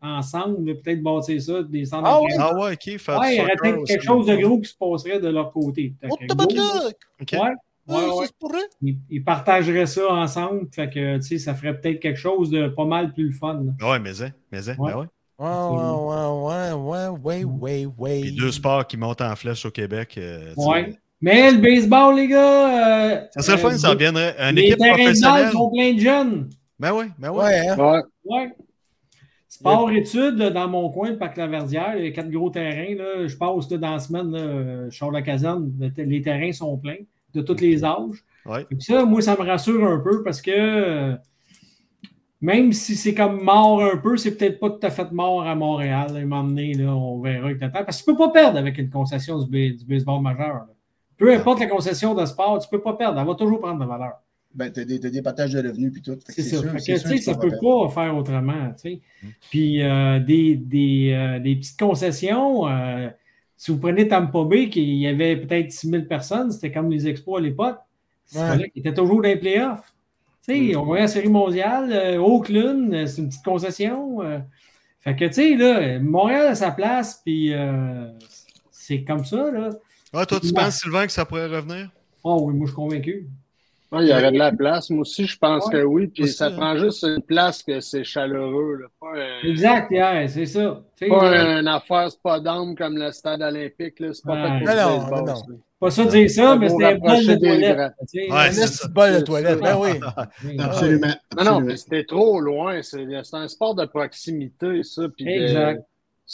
ensemble, peut-être bâtir ça, des centres Ah d'entraînement. Ah ouais, ok. Faire Ouais, il y aurait peut-être quelque chose de ouais. gros qui se passerait de leur côté. Oh, que Ouais, ouais, pour eux. Ils, ils partageraient ça ensemble. Fait que, tu sais, ça ferait peut-être quelque chose de pas mal plus le fun. là. Ouais, mais hein, mais hein, Ouais. ben ouais. Ouais, ouais, ouais, ouais, ouais, ouais, ouais. Les deux sports qui montent en flèche au Québec. euh. Ouais. Mais le baseball, les gars. euh, Ça serait le euh, fun, ça reviendrait. Une les équipe professionnelle. sont pleins de jeunes. Ben oui, ben oui. Ouais, hein? Ouais. Ouais. Sport-études, dans mon coin, le Parc Laverdière, il y a quatre gros terrains. Là, je passe là, dans la semaine, là, euh, je sors de la caserne, les terrains sont pleins de tous les âges. Ouais. Ça, moi, ça me rassure un peu parce que euh, même si c'est comme mort un peu, c'est peut-être pas tout à fait mort à Montréal. là, m'emmener, là, on verra avec le temps. Parce que tu peux pas perdre avec une concession du, ba- du baseball majeur. là. Peu importe la concession de sport, tu peux pas perdre. Elle va toujours prendre de la valeur. Ben, t'as des, t'as des partages de revenus puis tout. C'est ça. sûr- Fait que, c'est tu sûr sais, que ça va peut pas faire autrement. tu sais. Puis euh, des, des, euh, des petites concessions, euh, si vous prenez Tampa Bay, qui y avait peut-être 6 000 personnes, c'était comme les expos à l'époque, c'est Ouais. qu'ils étaient toujours dans les playoffs. Tu sais, On voyait la série mondiale, euh, Oakland, euh, c'est une petite concession. euh. fait que, tu sais, là, Montréal a sa place, puis euh, c'est comme ça, là. Toi, tu penses, Sylvain, que ça pourrait revenir? Oh oui, moi, je suis convaincu. Ouais, il y aurait de la place. Moi aussi, je pense Ouais. que oui. Puis ça hein. prend juste une place que c'est chaleureux. Là. Pas, un- Exact, Pierre, c'est ça. Pas euh, une affaire, c'est pas d'âme comme le stade olympique. là. C'est pas pour Non, non, baseball, non. ça. Pas ça dire ça, mais c'était un bol de toilette. Ouais, Un c'est de bol de toilette, ben oui. Absolument. Non, non, mais c'était trop loin. C'est un sport de proximité, ça. puis de- Exact.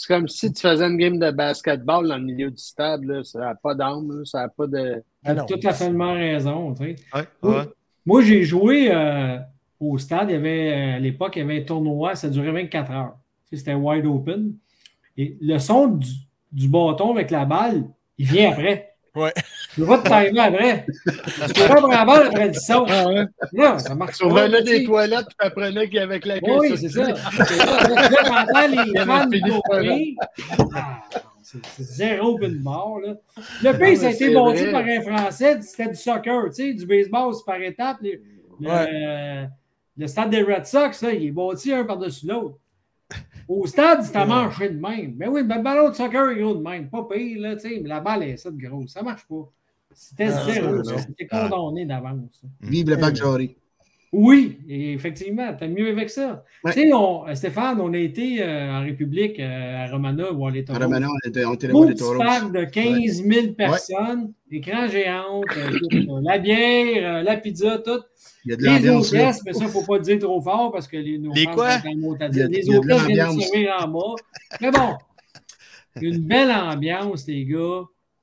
C'est comme si tu faisais une game de basketball dans le milieu du stade. Là. Ça n'a pas d'âme. Ça n'a pas de. Ah non. Tout à fait raison. tu sais. Ouais, Oui. ouais. Moi, j'ai joué euh, au stade. Il y avait, euh, à l'époque, il y avait un tournoi. Ça durait 24 heures. Tu sais, C'était wide open. Et le son du, du bâton avec la balle, il vient après. Ouais. Tu peux pas te timer après. Tu peux pas prendre la balle après le son. Ah ouais? Non, ça marche Tu tu sais. des toilettes et tu apprenais qu'il y avait la queue. Oui, c'est ça. Là, t'entends les fans C'est zéro puis de mort. Là. Le pays, ça a été bâti par un Français, c'était du soccer, tu sais, du baseball, c'est par étapes. Le, le- le stade des Red Sox, là, il est bâti un par-dessus l'autre. Au stade, c'est à manger de même. Mais oui, le ballon de soccer est gros de même. Pas pire, là, tu sais, mais la balle est ça de gros. Ça marche pas. C'était zéro. C'était condamné d'avance. Vive le bac jarry. Oui, et effectivement, t'as mieux avec ça. Ouais. Tu sais, on- Stéphane, on a été euh, en République euh, à Romana voir les À. Romana, on était, on était taureaux. parc de 15 000 personnes, écran géant, euh, tout, euh, la bière, euh, la pizza, tout. Il y a de Les l'ambiance là. hôtesses, mais ça, il ne faut pas le dire trop fort parce que les, nos Les quoi? sont à dire. Les hôtesses viennent en bas. Mais bon, une belle ambiance, les gars,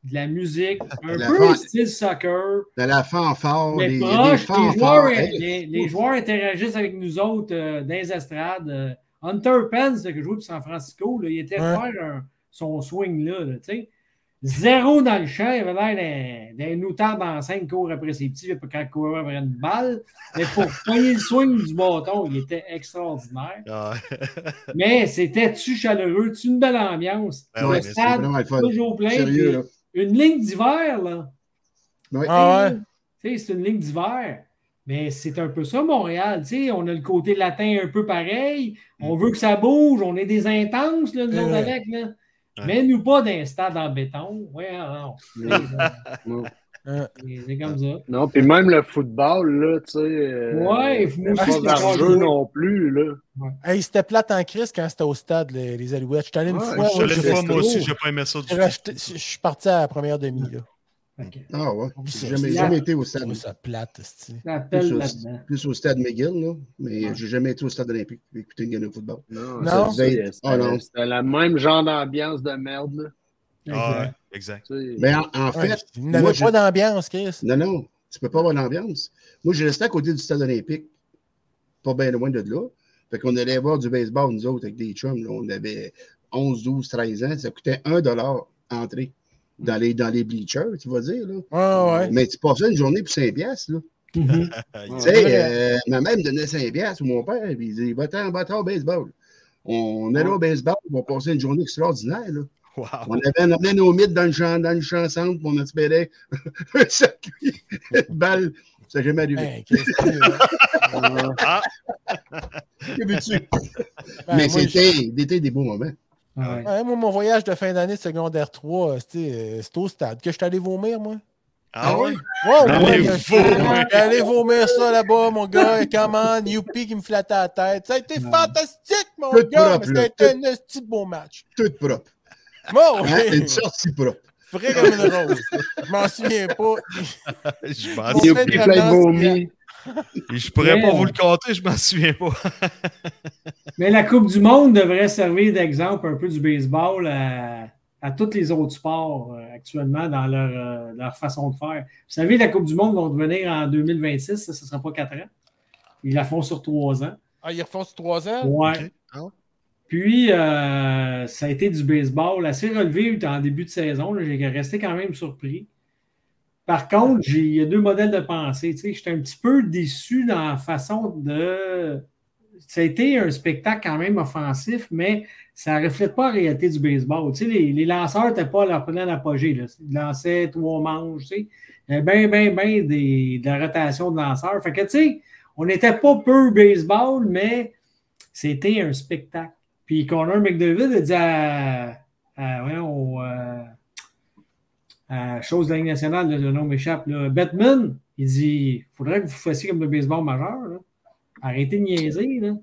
de la musique, un La peu fan- style soccer. De la fanfare, Mais les, il y a des proche, les joueurs, Hey, les, les joueurs interagissent avec nous autres euh, dans les estrades. Euh, Hunter Pence, là, qui joue pour San Francisco, là, il était Ouais. faire un- son swing là, là, tu sais. Zéro dans le champ, il avait l'air d'un- noutard dans cinq cours après ses petits, quand il courait après une balle. Mais pour pogner le swing du bâton, il était extraordinaire. Ah, Mais c'était-tu chaleureux, tu une belle ambiance. Ben le ouais, stade, toujours plein. Sérieux, puis là. Une ligne d'hiver, là. Ouais. Ah ouais. C'est une ligne d'hiver. Mais c'est un peu ça, Montréal. Tu sais, on a le côté latin un peu pareil. On veut que ça bouge. On est des intenses, là, nous Ouais. autres, avec. Là. Ouais. Mais nous pas d'un stade en béton. Ouais, non. Non. Non. C'est comme ça. Non, puis même le football, là, tu sais. euh, Ouais, moi aussi, pas c'est encore vargeux joué. non plus, là. Hey, c'était plate en crise quand c'était au stade, les, les Alouettes. Je suis allé une Ouais, fois. je suis ouais, allé j'ai une fois, resté moi aussi, j'ai pas aimé ça Je suis parti à la première demi. là. Ah ouais. J'ai jamais, jamais été au stade. ça plate, Plus au, plus au stade McGill, là. Mais Ouais. j'ai jamais été au stade olympique pour écouter une game de football. Non, Non. C'était Ah, non. c'était le même genre d'ambiance de merde, là. Ah, ouais, exact. Sais. Mais en, en Ouais, fait, moi, n'avait je- pas d'ambiance, Chris. non, non, tu peux pas avoir l'ambiance. Moi, j'ai resté à côté du stade olympique, pas bien loin de là. Fait qu'on allait voir du baseball, nous autres, avec des chums. là. On avait 11, 12, 13 ans. Ça coûtait 1 entrée dans les, dans les bleachers, tu vas dire. Là. Ouais, ouais. Mais tu passais une journée pour 5 piastres. Là. Ah, Tu Ouais. sais, euh, ma mère me donnait 5 piastres ou mon père, puis il disait va-t'en, va-t'en au baseball. On allait au baseball, on passait une journée extraordinaire. Là. Wow. On avait on amenait nos mythes dans le champ, dans le champ centre, puis on espérait un circuit, une balle. Ça n'a jamais arrivé. Ben, qu'est-ce que- Ah, Que veux-tu? Ben, Mais c'était c'était des beaux moments. Ouais. Ouais, moi, mon voyage de fin d'année de secondaire 3, euh, c'était euh, au stade que je suis allé vomir, moi. ah ouais? Wow, Allez ouais, vomir. allé vomir ça là-bas, mon gars. Et comment, Youpi qui me flattait la tête. Ça a été Ouais. fantastique, mon Tout gars. propre, mais là, C'était un petit beau match. Tout propre. Bon, Hein? Une sortie propre. frais comme une rose. Je m'en souviens pas. Je m'en souviens. a plein de vomi. Je pourrais pas vous le compter, je m'en souviens pas. Mais la Coupe du Monde devrait servir d'exemple un peu du baseball à, à tous les autres sports euh, actuellement dans leur, euh, leur façon de faire. Vous savez, la Coupe du Monde va revenir en 2026, ça ne sera pas quatre ans. Ils la font sur trois ans. Ah, ils refont sur trois ans? Ouais. Ok. Puis, euh, ça a été du baseball assez relevé en début de saison. J'ai resté quand même surpris. Par contre, il y a deux modèles de pensée. J'étais un petit peu déçu dans la façon de. Ça a été un spectacle quand même offensif, mais ça ne reflète pas la réalité du baseball. Les, les lanceurs n'étaient pas à leur plein apogée. Là. Ils lançaient trois manches. Tu sais. Il y avait bien, bien, bien des- de la rotation de lanceurs. Fait que, tu sais, on n'était pas peu baseball, mais c'était un spectacle. Puis Connor McDavid a dit à, à, au, euh, à chose de la Ligue nationale, le nom m'échappe, Batman, il dit il faudrait que vous fassiez comme le baseball majeur. là. Arrêtez de niaiser. Là.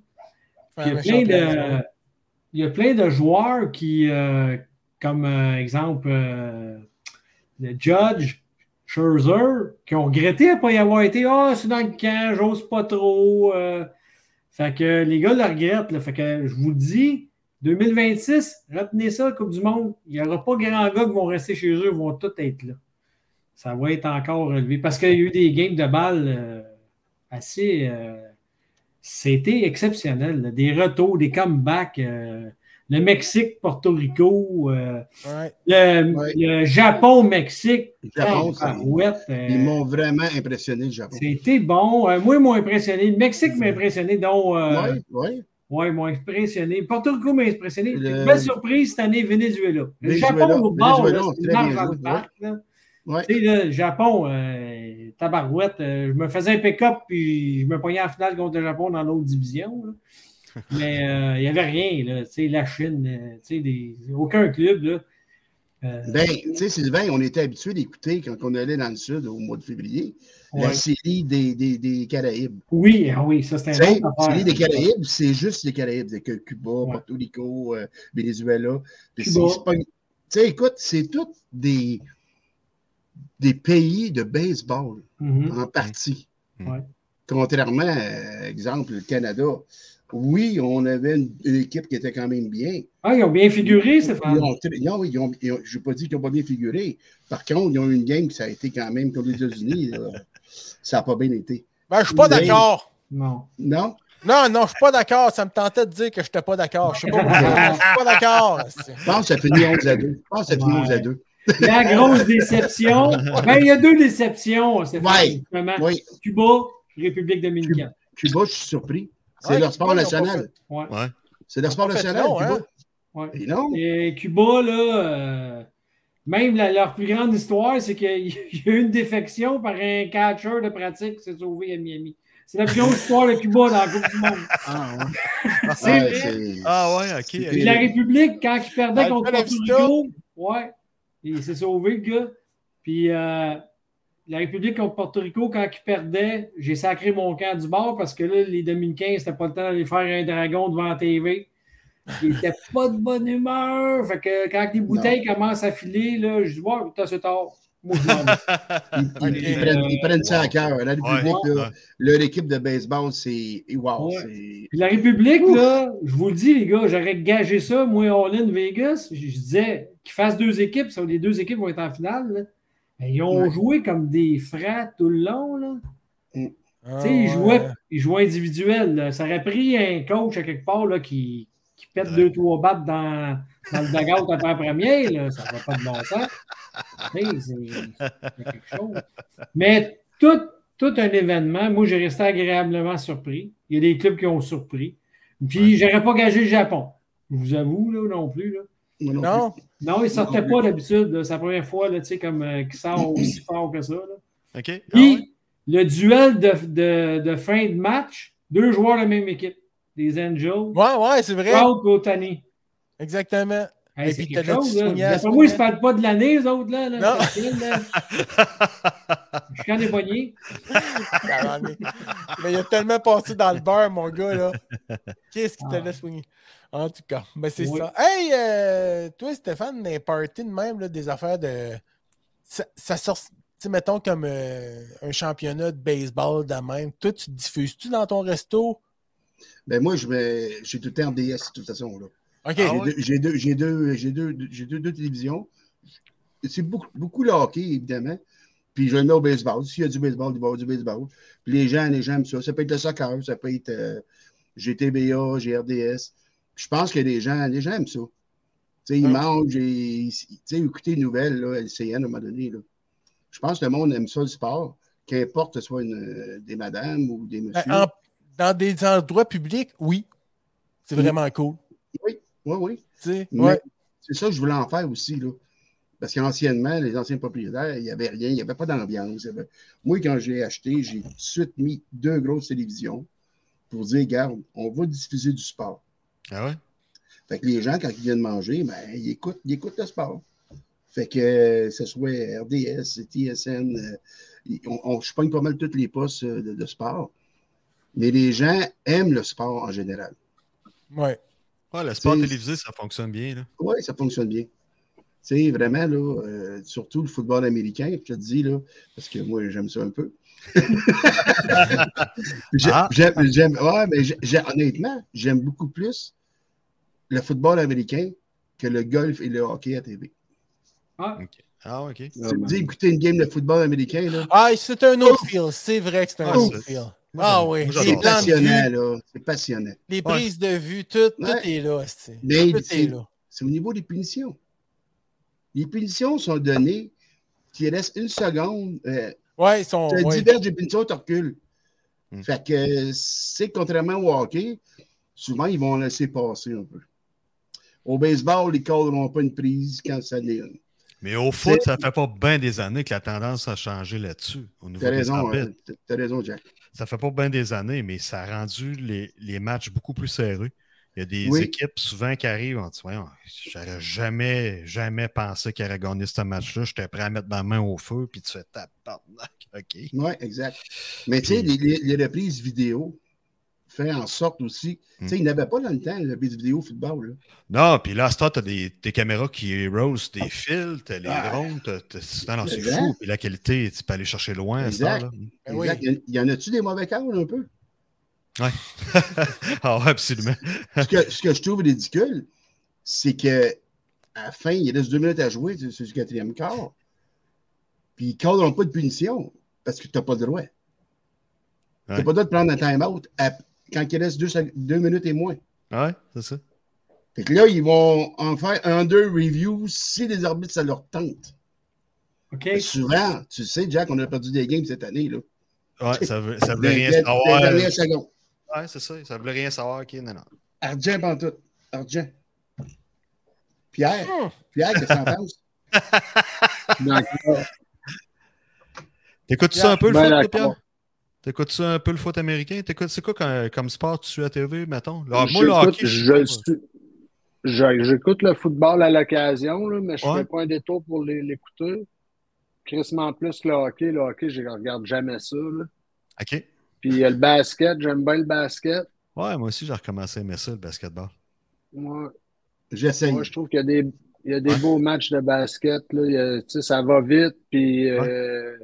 Il y, a plein de, il y a plein de joueurs qui, euh, comme euh, exemple, euh, le Judge, Scherzer, qui ont regretté à ne pas y avoir été. Ah, c'est dans le camp, j'ose pas trop. Fait que les gars le regrettent. Fait que je vous le dis, 2026, retenez ça, Coupe du Monde. Il n'y aura pas grand gars qui vont rester chez eux, ils vont tous être là. Ça va être encore relevé. Parce qu'il y a eu des games de balles euh, assez. euh, c'était exceptionnel. Des retours, des comebacks. euh, le Mexique, Porto Rico, euh, Ouais. le, Ouais. le Japon-Mexique. Le Japon, tabarouette, euh, Ils m'ont vraiment impressionné, le Japon. C'était bon. Euh, moi, ils m'ont impressionné. Le Mexique m'a impressionné, donc. euh, Oui, ils m'ont impressionné. Porto Rico m'a impressionné. Le- belle surprise cette année, Venezuela. Le Venezuela. Japon au bord, c'est le parc. là. Ouais. Tu sais, là, le Japon, tabarouette, je me faisais un pick-up puis je me pognais en finale contre le Japon dans l'autre division. là. Mais euh, il n'y avait rien. Là, Tu sais, la Chine, euh, tu sais, des- aucun club. Là. Euh, Ben, tu sais, Sylvain, on était habitué d'écouter quand on allait dans le sud au mois de février, la série des, des, des Caraïbes. Oui, ah oui, ça c'est Tu un la série des Caraïbes, c'est juste les Caraïbes, c'est que Cuba, Ouais. Porto Rico, euh, Venezuela. Tu sais, écoute, c'est tous des, des pays de baseball Mhm. en partie. Contrairement, à, exemple, le Canada. Oui, on avait une, une équipe qui était quand même bien. Ah, ils ont bien figuré, Stéphane. non, ils ont, ils ont- je n'ai pas dit qu'ils n'ont pas bien figuré. Par contre, ils ont eu une game qui ça a été quand même comme les États-Unis. Ça n'a pas bien été. Ben, je suis pas d'accord. Non. Non? Non, non, je suis pas d'accord. Ça me tentait de dire que je n'étais pas d'accord. Je sais pas pourquoi. Je suis pas d'accord. Je pense que ça finit 11 à 2. Je pense que ça finit Ouais. 11 à 2. La grosse déception. Ben, il y a deux déceptions, Stéphane. Ouais. Oui, Cuba, République dominicaine. Cuba, je suis surpris. C'est Ouais, leur sport ils national. Ouais. Ouais. C'est leur sport Ils national, long, Cuba. hein? Ouais. Et non? Et Cuba, là, euh, même la- leur plus grande histoire, c'est qu'il y a eu une défection par un catcher de pratique qui s'est sauvé à Miami. C'est la plus grande histoire de Cuba dans la Coupe du Monde. Ah, ouais. C'est Ouais, vrai? c'est- Ah ouais, ok. La République, quand il perdait Dans contre Vista. Rico, ouais, il s'est sauvé, le gars. Puis euh, la République contre Porto Rico, quand il perdait, j'ai sacré mon camp du bord parce que là, les Dominicains, c'était pas le temps d'aller faire un dragon devant la TV. Il était pas de bonne humeur. Fait que quand les bouteilles commencent à filer, là, je dis, ouais, putain, c'est tard. Moi, je m'en vais. Ils, ils prennent, ils prennent ça à cœur. La République, Ouais, là, ouais. leur équipe de baseball, c'est. Wow, Ouais. la République, là, je vous le dis, les gars, j'aurais gagé ça, moi, All-in Vegas. Je, je disais qu'ils fassent deux équipes, les deux équipes vont être en finale. là. Mais ils ont Ouais. joué comme des frères tout le long. Là. Ah, Tu sais, ils, ouais. jouaient, ils jouaient individuel. là. Ça aurait pris un coach à quelque part là, qui, qui pète Ouais. deux, trois battes dans, dans le dugout la première. Là. Ça va pas de bon sens. C'est quelque chose. Mais tout, tout un événement, moi, j'ai resté agréablement surpris. Il y a des clubs qui ont surpris. Puis, j'aurais pas gagé le Japon. Je vous avoue, là, non plus. Là. Non Non? plus. Non, il sortait pas d'habitude. C'est la première fois là, tu sais, comme euh, qu'il sort aussi fort que ça. là. OK. Ah Puis, ouais? le duel de, de, de fin de match, deux joueurs de la même équipe. Les Angels. Ouais, ouais, c'est vrai. Trout et Otani. Exactement. Hey, Et puis, quelque chose, là. ce moi, ils ne se moment. parlent pas de l'année, les autres, là. là. Non. Facile, là. Je suis des. Tabarnak. Mais il a tellement passé dans le beurre, mon gars, là. Qu'est-ce qui te Ah. laisse swinger? En tout cas, ben c'est Oui. ça. Hey, euh, toi, Stéphane, des parties de même, là, des affaires de. Ça, ça sort, tu sais, mettons, comme euh, un championnat de baseball de même. Toi, tu diffuses-tu dans ton resto? Ben moi, je vais- j'ai tout le temps RDS de toute façon. Là. OK. J'ai Ah ouais? deux- J'ai deux, j'ai deux, j'ai deux, j'ai deux, deux télévisions. C'est beaucoup, beaucoup le hockey, évidemment. Puis je le mets au baseball. S'il y a du baseball, il va y avoir du baseball. Puis les gens, les gens aiment ça. Ça peut être le soccer, ça peut être euh, GTBA, GRDS. Je pense que les gens, les gens aiment ça. Ils Ouais. mangent et ils- écouter les nouvelles, là, LCN à un moment donné. Là. Je pense que le monde aime ça, le sport. Qu'importe que ce soit une, euh, des madames ou des Ben, messieurs. en- dans des endroits publics, oui. C'est Oui. vraiment cool. Oui, oui, oui. Mais ouais. c'est ça que je voulais en faire aussi. Là. Parce qu'anciennement, les anciens propriétaires, il n'y avait rien, il n'y avait pas d'ambiance. avait- Moi, quand j'ai acheté, j'ai tout de suite mis deux grosses télévisions pour dire, regarde, on va diffuser du sport. Ah ouais? Fait que les gens, quand ils viennent manger, ben, ils, écoutent, ils écoutent le sport. Fait que euh, ce soit RDS, TSN, euh, on, on, je pogne pas mal tous les postes euh, de, de sport. Mais les gens aiment le sport en général. ouais. Ouais, le sport télévisé, ça fonctionne bien. Là. Oui, ça fonctionne bien. Tu sais, vraiment, là, euh, surtout le football américain, je te dis, là, parce que moi, j'aime ça un peu. Ah. j'aime, j'aime- ouais, mais honnêtement, j'aime beaucoup plus le football américain que le golf et le hockey à TV. Ah, Ah, OK. Si tu me dis écouter une game de football américain, là, Ah, c'est un autre feel. C'est vrai que c'est un Ah, autre c'est- feel. Moi, Ah oui. c'est passionnant, vue, là. C'est passionnant. les Ouais. prises de vue, tout, tout Ouais. est là. c'est- Mais Tout c'est- est là. c'est au niveau des punitions. Les punitions sont données qui restent une seconde. euh, Ouais, ils sont. Tu ouais. diverges des punitions, tu recules. Hmm. Fait que c'est contrairement au hockey, souvent ils vont laisser passer un peu. Au baseball, ils ne colleront pas une prise quand ça n'est une. Mais au foot, ça fait pas bien des années que la tendance a changé là-dessus. T'as raison, hein, t'as raison, Jack. Ça fait pas bien des années, mais ça a rendu les, les matchs beaucoup plus serrés. Il y a des Oui. équipes souvent qui arrivent en disant J'aurais jamais, jamais pensé auraient gagné ce match-là. J'étais prêt à mettre ma main au feu, puis tu fais tabarnak. OK. Oui, exact. Mais tu sais, les, les- les reprises vidéo font en sorte aussi. Tu sais, Hmm. ils n'avaient pas dans le temps les reprises vidéo au football. Là. Non, puis là, à ce temps, t'as des, des caméras qui rose des fils, t'as les Ah. drones, non, non, c'est Exact. fou. Puis la qualité, tu peux aller chercher loin à ce Exact. temps-là. Ben oui. Exact. Il y en- Il y en a-tu des mauvais calls un peu? ah ouais, absolument. ce, que, ce que je trouve ridicule, c'est que à la fin, il reste deux minutes à jouer, c'est c'est le quatrième quart. Puis ils ne cadrent pas de punition parce que tu n'as pas le droit. Tu n'as Ouais. pas le droit de prendre un time-out à- quand il reste deux, deux minutes et moins. Ouais, c'est ça. Fait que là, ils vont en faire un, deux reviews si les arbitres, ça leur tente. OK. Mais Souvent, tu sais, Jack, on a perdu des games cette année. Là. Ouais, ça, veut, ça Dans rien les- dans Ouais, c'est ça. Ça voulait rien savoir. OK, non, non. Argent pantoute. Argent. Pierre, Hum. Pierre, qu'est-ce que t'en penses? T'écoutes ça un peu le Ben foot. Pierre? T'écoutes ça un peu le foot américain? T'écoutes, c'est quoi comme, comme sport tu suis à TV, mettons? Moi, le J'écoute- hockey, je je sais suis- je- J'écoute le football à l'occasion, là, mais je ne Ouais. fais pas un détour pour les- l'écouter. Crissement plus que le hockey. Le hockey, je ne regarde jamais ça. là. OK. Puis euh, le basket, j'aime bien le basket. Ouais, moi aussi, j'ai recommencé à aimer ça, le basketball. Moi, J'essaye. moi, je trouve qu'il y a des, il y a des beaux matchs de basket. Là. Il y a- tu sais, ça va vite, puis euh,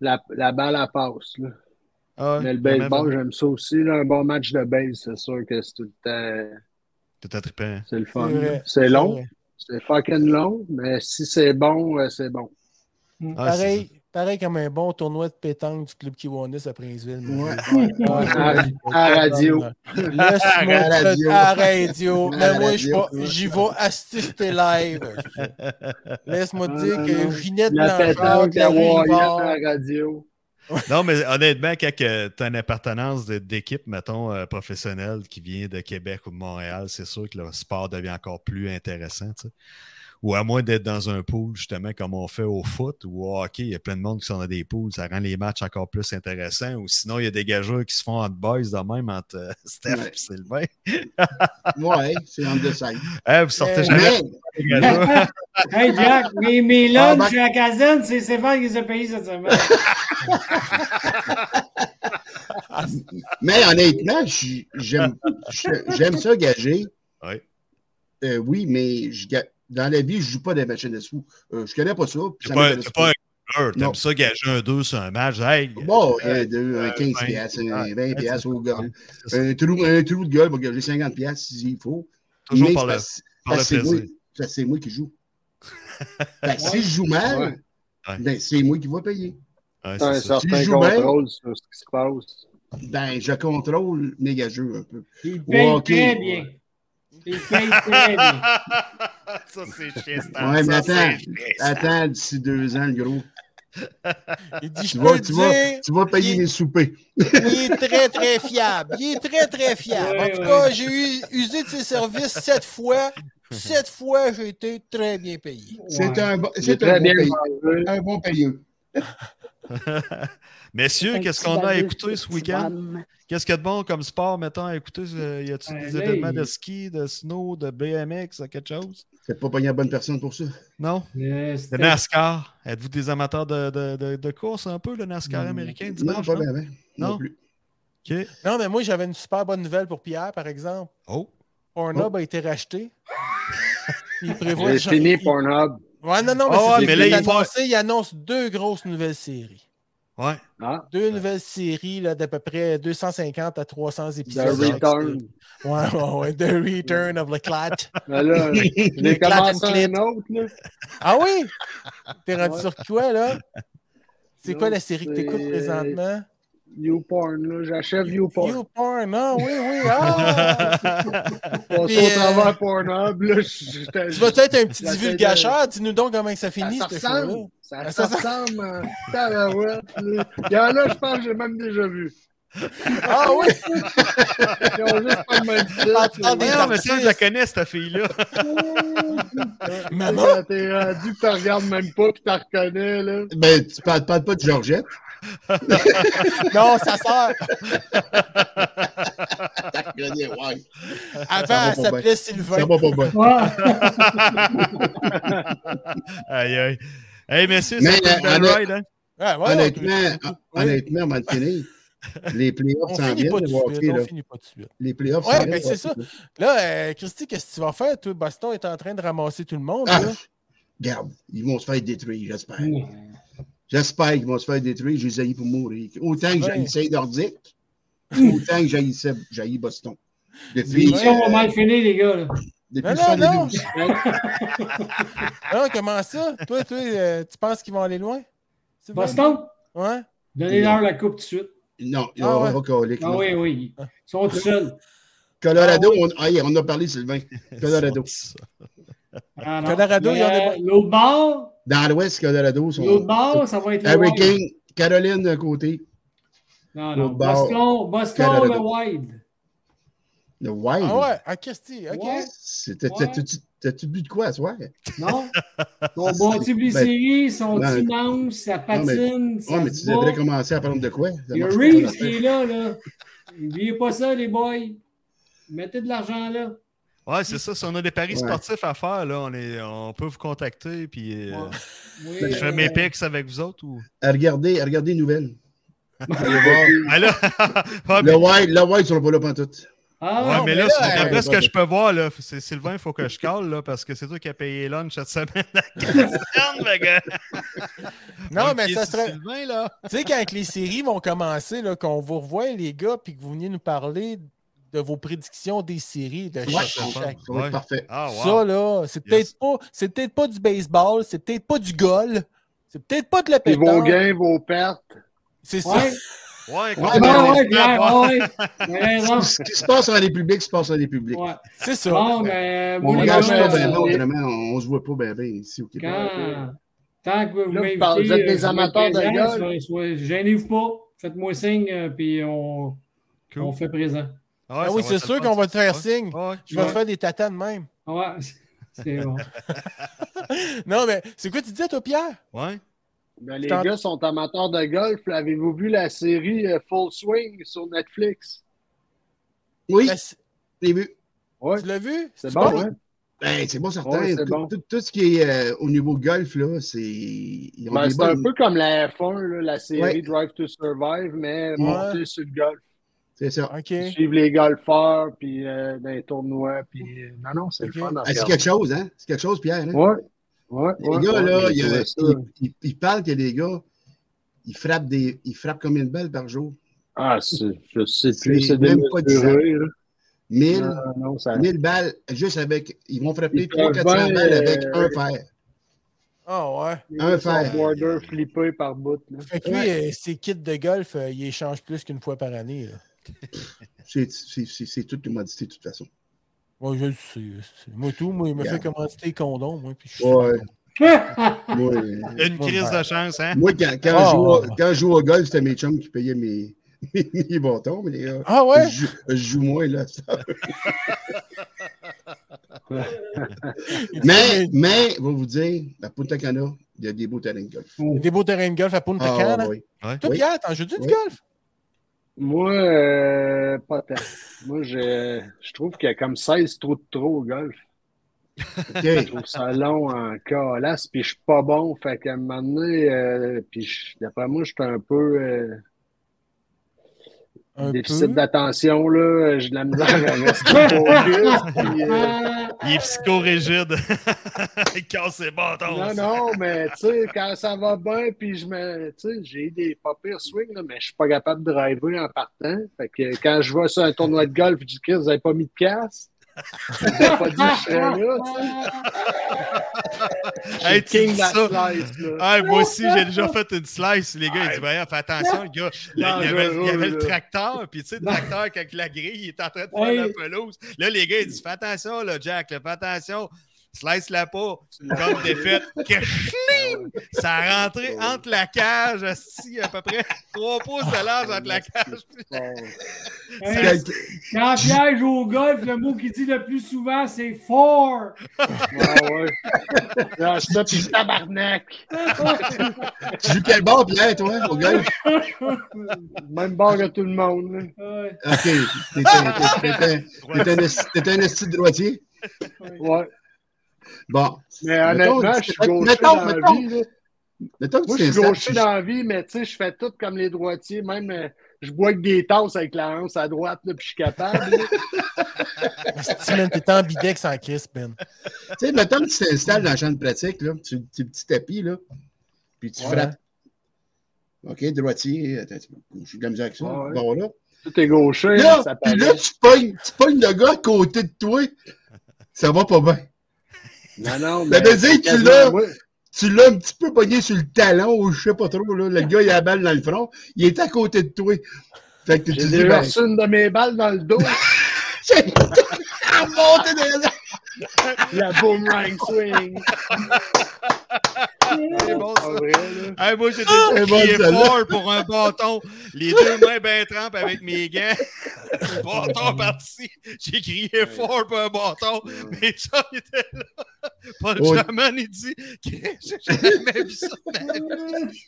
la, la balle, elle passe. Là. Ah ouais, Mais le baseball, j'aime ça aussi. Là. Un bon match de base, c'est sûr que c'est tout le temps. Tout à trippant. C'est le C'est fun. C'est long. C'est fucking long, mais si c'est bon, euh, c'est bon. Ah, c'est Pareil, pareil comme un bon tournoi de pétanque du club Kiwanis à Princeville. Ouais. À, à radio. Laisse-moi À radio. à la radio. À Mais moi, j'y vais assister live. Laisse-moi te dire Ah, que non. Ginette La Blanchard, radio. Non, mais honnêtement, quand tu as une appartenance d'équipe, mettons, euh, professionnelle qui vient de Québec ou de Montréal, c'est sûr que le sport devient encore plus intéressant. Ou à moins d'être dans un pool, justement, comme on fait au foot ou au hockey, il y a plein de monde qui sont dans des pools, ça rend les matchs encore plus intéressants. Ou sinon, il y a des gageurs qui se font entre boys de même, entre euh, Steph Ouais. et Sylvain. Ouais, c'est en design. Hein, vous sortez Mais- jamais Mais. Hey Jack, mes, mes Ah, ben- à la caserne, c'est Stéphane qui les a payés cette semaine. mais honnêtement, j'aime ça gager. Ouais. Euh, oui, mais je dans la vie, je joue pas des machines de sous. Euh, je connais pas ça. T'es ça pas, pas un t'aimes ça gager un 2 sur un match. Hey, Bon, euh, un, deux, un 15 vingt, piastres, un ouais, 20 c'est piastres ça. au ça. Un trou, un trou de gueule va gager 50 piastres s'il faut. Toujours Mais par c'est le, c'est moi, plaisir. parce que c'est moi qui joue. Que si je joue mal, Ouais. Ben, c'est moi qui vais payer. Ouais, un. Si je joue contrôle sur ce qui se passe. Ben, je contrôle mes gageux un peu. Il paye Ouais, ok. très bien. Il paye très bien. ça, c'est chiant. Ouais, mais Ça, attends, c'est chiant, ça. attends d'ici deux ans, le gros. Il dit, je Tu peux vas, tu, vas, tu vas payer il- mes soupers. il est très, très fiable. Il est très, très fiable. en tout ouais. cas, j'ai eu, usé de ses services sept fois. Sept fois, j'ai été très bien payé. C'est Ouais. un, un, bon un bon payeux. Messieurs, qu'est-ce qu'on a écouté ce week-end? Qu'est-ce qu'il y a de bon comme sport, mettons, à écouter? Euh, Y a-t-il Ouais, des là, événements il- de ski, de snow, de BMX, quelque chose? C'est pas pogner la bonne personne pour ça? Non? Euh, Le c'était- NASCAR. Êtes-vous des amateurs de, de, de, de course un peu, le NASCAR Non. américain Non, dimanche? pas non? bien, bien. Non? Non plus. OK. Non, mais moi, j'avais une super bonne nouvelle pour Pierre, par exemple. Oh. Pornhub a été racheté. il prévoit fini Pornhub. Ouais, non, non, mais, Ah ouais, mais là, il, annoncé, il annonce deux grosses nouvelles séries. Ouais. Ah, Deux nouvelles séries là, d'à peu près 250 à 300 The épisodes. Return. Ouais, ouais, ouais. The Return of the Clat. Mais là, j'ai commencé un autre, là. Ah oui? T'es rendu Ouais. sur quoi, là? C'est quoi la série que t'écoutes présentement? YouPorn, là. J'achève YouPorn. YouPorn, ah oui, oui, ah! Au euh, travers Pornhub, là. Tu vas être un petit divulgateur? Dis-nous donc comment ça Ça, finit, ça ressemble. Ça, Ah, ça ça- ressemble à tabarouette, là. Il y en a, je pense que j'ai même déjà vu. Ah oui? Ils ont juste pas le même Ah, titre. ah, Mais non, mais ça, je la connais, cette fille-là. Maman? T'es rendu que tu regardes même pas que tu la reconnais, là. Ben, tu parles, parles pas de Georgette? Non, ça sort. Reconnu, ouais. Avant, va elle s'appelait. Sylvain. Ça va pas bien. Ouais. aïe, aïe. Hey, messieurs, Mais, c'est un bel euh, ride, hein? Ouais, ouais, honnêtement, ouais. honnêtement, avant de finir, les playoffs On s'en finit viennent, pas de hockey, suite. là. On finit pas de suite. Les playoffs Ouais, s'en ben, viennent, c'est le ça. hockey. Là, euh, Christy, qu'est-ce que tu vas faire? Toi, Boston est en train de ramasser tout le monde. Ah, là. regarde, ils vont se faire détruire, j'espère. J'espère qu'ils vont se faire détruire. J'ai zaï pour mourir. Autant que j'haïssais Nordique, autant que j'haïssais j'haïs Boston. Depuis, L'émission va mal finir, les gars. là. depuis Non, non, non. 72. Non, comment ça? Toi, toi euh, tu penses qu'ils vont aller loin? Boston, Ouais. donnez-leur la coupe tout de suite. Non, il y Ah aura ouais. pas colique, Ah non. oui, oui. Ils sont tout seuls. Colorado, on, ah, on a parlé, Sylvain. Colorado. Ah. Colorado, il y en a L'autre bord, Dans l'Ouest, Colorado, sont. l'autre bord, ça va être le Harry Wild. King, Caroline d'un côté, Non, non. L'autre bord, Boston, Boston le Colorado. Wild. le Wild. Ah ouais, à Christy, ok. T'as-tu bu de quoi à soir? Non? Les Ben, séries, sont immenses, ça non, mais- patine, Ouais, mais tu devrais commencer à parler de quoi? Ça Il y a Reeves ton qui est là, là. N'oubliez pas ça, les boys. Mettez de l'argent là. Ouais, c'est ça. Si on a des paris Ouais. sportifs à faire, là, on, est, on peut vous contacter. Puis, euh, Ouais. Oui, Ben, je fais euh, mes picks avec vous autres. Ou... À regarder, à regarder les nouvelles. Ah, Le Wild, le Wild, ils sont pas là pantoute. Ah, ouais, non, mais mais là, là, c'est- euh, d'après ce que je peux voir, là, c'est Sylvain, il faut que je cale, là, parce que c'est toi qui as payé lunch cette semaine à gars. Non, On mais ça serait. Sylvain, là. Tu sais, quand les séries vont commencer, là, qu'on vous revoie, les gars, puis que vous veniez nous parler de vos prédictions des séries de Ouais, chaque. ça chaque- va Ouais. être parfait. Ah, wow. Ça, là, c'est peut-être pas, peut-être pas du baseball, c'est peut-être pas du golf, c'est peut-être pas de la Puis vos pétanque. gains, vos pertes. C'est ça. Ouais, Ouais, ben, ouais, on ouais, ouais. Raison. Ce qui se passe en République, se passe en République. Ouais. C'est ça. Bon, mais On les gâche gars, pas bien, euh, non, vraiment, on, on se voit pas bien, bien ici au Québec. quand tant que vous m'invitez, vous êtes des euh, amateurs de golf? Gênez-vous pas. Faites-moi signe, euh, puis on, Cool. on fait présent. Ah, Ah oui, c'est sûr qu'on va te faire signe. Ouais, Je vais Ouais. te faire des tatanes même. Ouais, c'est bon. Non, mais c'est quoi tu disais, toi, Pierre? ouais. Ben, les gars sont amateurs de golf. Avez-vous vu la série euh, Full Swing sur Netflix? Oui, Ben, c'est- j'ai vu? Ouais, tu l'as vu? c'est bon? bon, hein? Ben, c'est bon, certain. Ouais, tout, bon. tout- tout ce qui est euh, au niveau golf, là, c'est. Ben, c'est un peu comme la F1, là, la série Ouais. Drive to Survive, mais montée sur le golf. C'est ça. OK. Suivre les golfeurs, puis euh, dans les tournois, puis... euh, Non, non, c'est le fun Ah, c'est quelque chose, hein? C'est quelque chose, Pierre. Hein? Ouais, ouais, Les ouais, gars, ouais, là, il y a- trouvé ça. ils, ils- ils parlent que les gars, ils frappent, des, ils frappent combien de balles par jour? Ah, c'est- je sais plus, C'est même pas démesuré, là. 1000, Non, non, ça... 1000 balles, juste avec. Ils vont frapper Ils peuvent 300-400 bien, balles avec euh, un fer. Ah ouais. un fer. border flippé par bout, là. Fait que lui, ses kits de golf, il échange plus qu'une fois par année. Là. C'est- C'est c'est- c'est toute commodité, de toute façon. Moi, je le sais. Moi, tout, moi, il me fait commanditer condom, moi, puis je suis Ouais. Ah, Moi, Une crise de chance, hein? moi, quand, quand, Ah. je joue, au- quand je au golf, c'était mes chums qui payaient mes, mes, mes bâtons. Mais les gars, Ah ouais? je, joue- je joue moins, là. mais, mais, je vais vous dire, à Punta Cana, il y a des beaux terrains de golf. Des beaux terrains de golf à Punta Ah, Cana? oui. Ouais. Toi, Oui. Pierre, t'en joues-tu du Oui. golf? Moi, euh, pas tant. Moi, je, je trouve qu'il y a comme 16 trous de trop au golf. OK. Je trouve ça long en calasse, puis je suis pas bon. Fait qu'à un moment donné, euh, puis d'après moi, je suis un peu euh, Un déficit d'attention, là. J'ai de la misère à rester focus. puis, euh, Il est psychorigide. il casse ses bâtons. Non, non, mais tu sais, quand ça va bien, puis je me. Tu sais, j'ai des pas pires swings, là, mais je suis pas capable de driver en partant. Fait que quand je vais sur un tournoi de golf, je dis, Chris, vous avez pas mis de casse? Vous avez pas dit que je serais là, tu sais. Hey, King la slice, là. Ah, moi aussi, j'ai déjà fait une slice. Les gars, ils disent, fais attention, le gars. Il y avait, il y avait le là. tracteur, puis tu sais, le tracteur, quand la grille, il est en train de faire Hey. la pelouse. Là, les gars, ils disent, fais attention, là, Jack, là, fais attention. Slice-la pas. Comme défaite. Kachling! Ça a rentré entre la cage, asti, à peu près 3 pouces de large entre la cage. hey, Quand Pierre joue au golf, le mot qu'il dit le plus souvent, c'est four. Ah ouais. Lâche ça, puis tabarnak. Tu joues quel bord, Pierre, toi, au golf? Même bord que tout le monde. Ouais. OK. T'es un- t'es- t'es un- t'es un esti- t'es un esti de droitier? Ouais. Bon. Mais Mettons, honnêtement, je suis mettons, gaucher dans la vie. là. Mettons que Moi, tu je suis gaucher tu- dans la vie, mais tu sais, je fais tout comme les droitiers. Même, euh, je bois avec des tasses avec la hanse à droite, là, puis je suis capable. T'es ambidex en Chris, Ben. Tu sais, mettons que tu t'installes dans le champ de pratique, là, sur le petit tapis, là, puis tu Ouais. frappes. OK, droitier, attends, peu. j'ai de la misère avec ça. Ouais. Bon, là. Tout est gaucher, Là, ça puis paraît. là, tu pognes, tu pognes le gars à côté de toi, ça va pas bien. Non, non, Ça mais veut dire c'est que tu l'as-. Tu l'as un petit peu pogné sur le talon ou je sais pas trop, là. Le gars, il a la balle dans le front. Il est à côté de toi. Fait que tu dis, ben, reçu une de mes balles dans le dos. j'ai les- la boomerang swing. C'est bon, Pas ça. vrai, là. Hey, moi, j'ai déjà crié celle-là. fort pour un bâton. Les deux mains bien trempes avec mes gants. Le bâton parti. J'ai crié fort pour un bâton. Mais ça, il était là. Paul Oh. Chaman, il dit J'ai jamais vu ça de ma vie.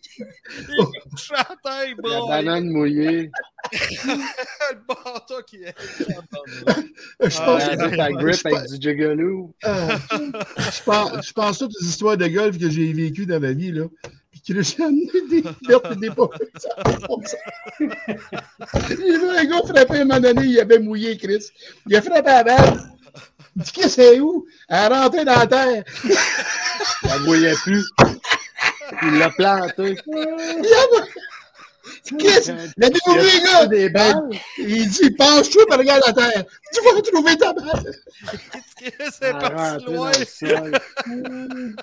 Il chantait, La bon. banane mouillée. Le bâton qui est. Je pense, Ah, La ouais. ta grip avec du jiggaloo. Ah, je pense, je pense toutes les histoires de golf que j'ai vécues dans ma vie, là. Puis que j'ai amené des pertes et des. Il y avait un gars frappé à un moment donné, il avait mouillé, Chris. Il a frappé à la balle. Il dit, qu'est-ce que c'est où? Elle est rentrée dans la terre. Ça mouillait plus. Il l'a planté. Il a... Qu'est-ce? Découvert, les gars. des balles. Il dit, penche-toi et regarde la terre. Tu vas retrouver ta balle. C'est Ah, parti loin? le.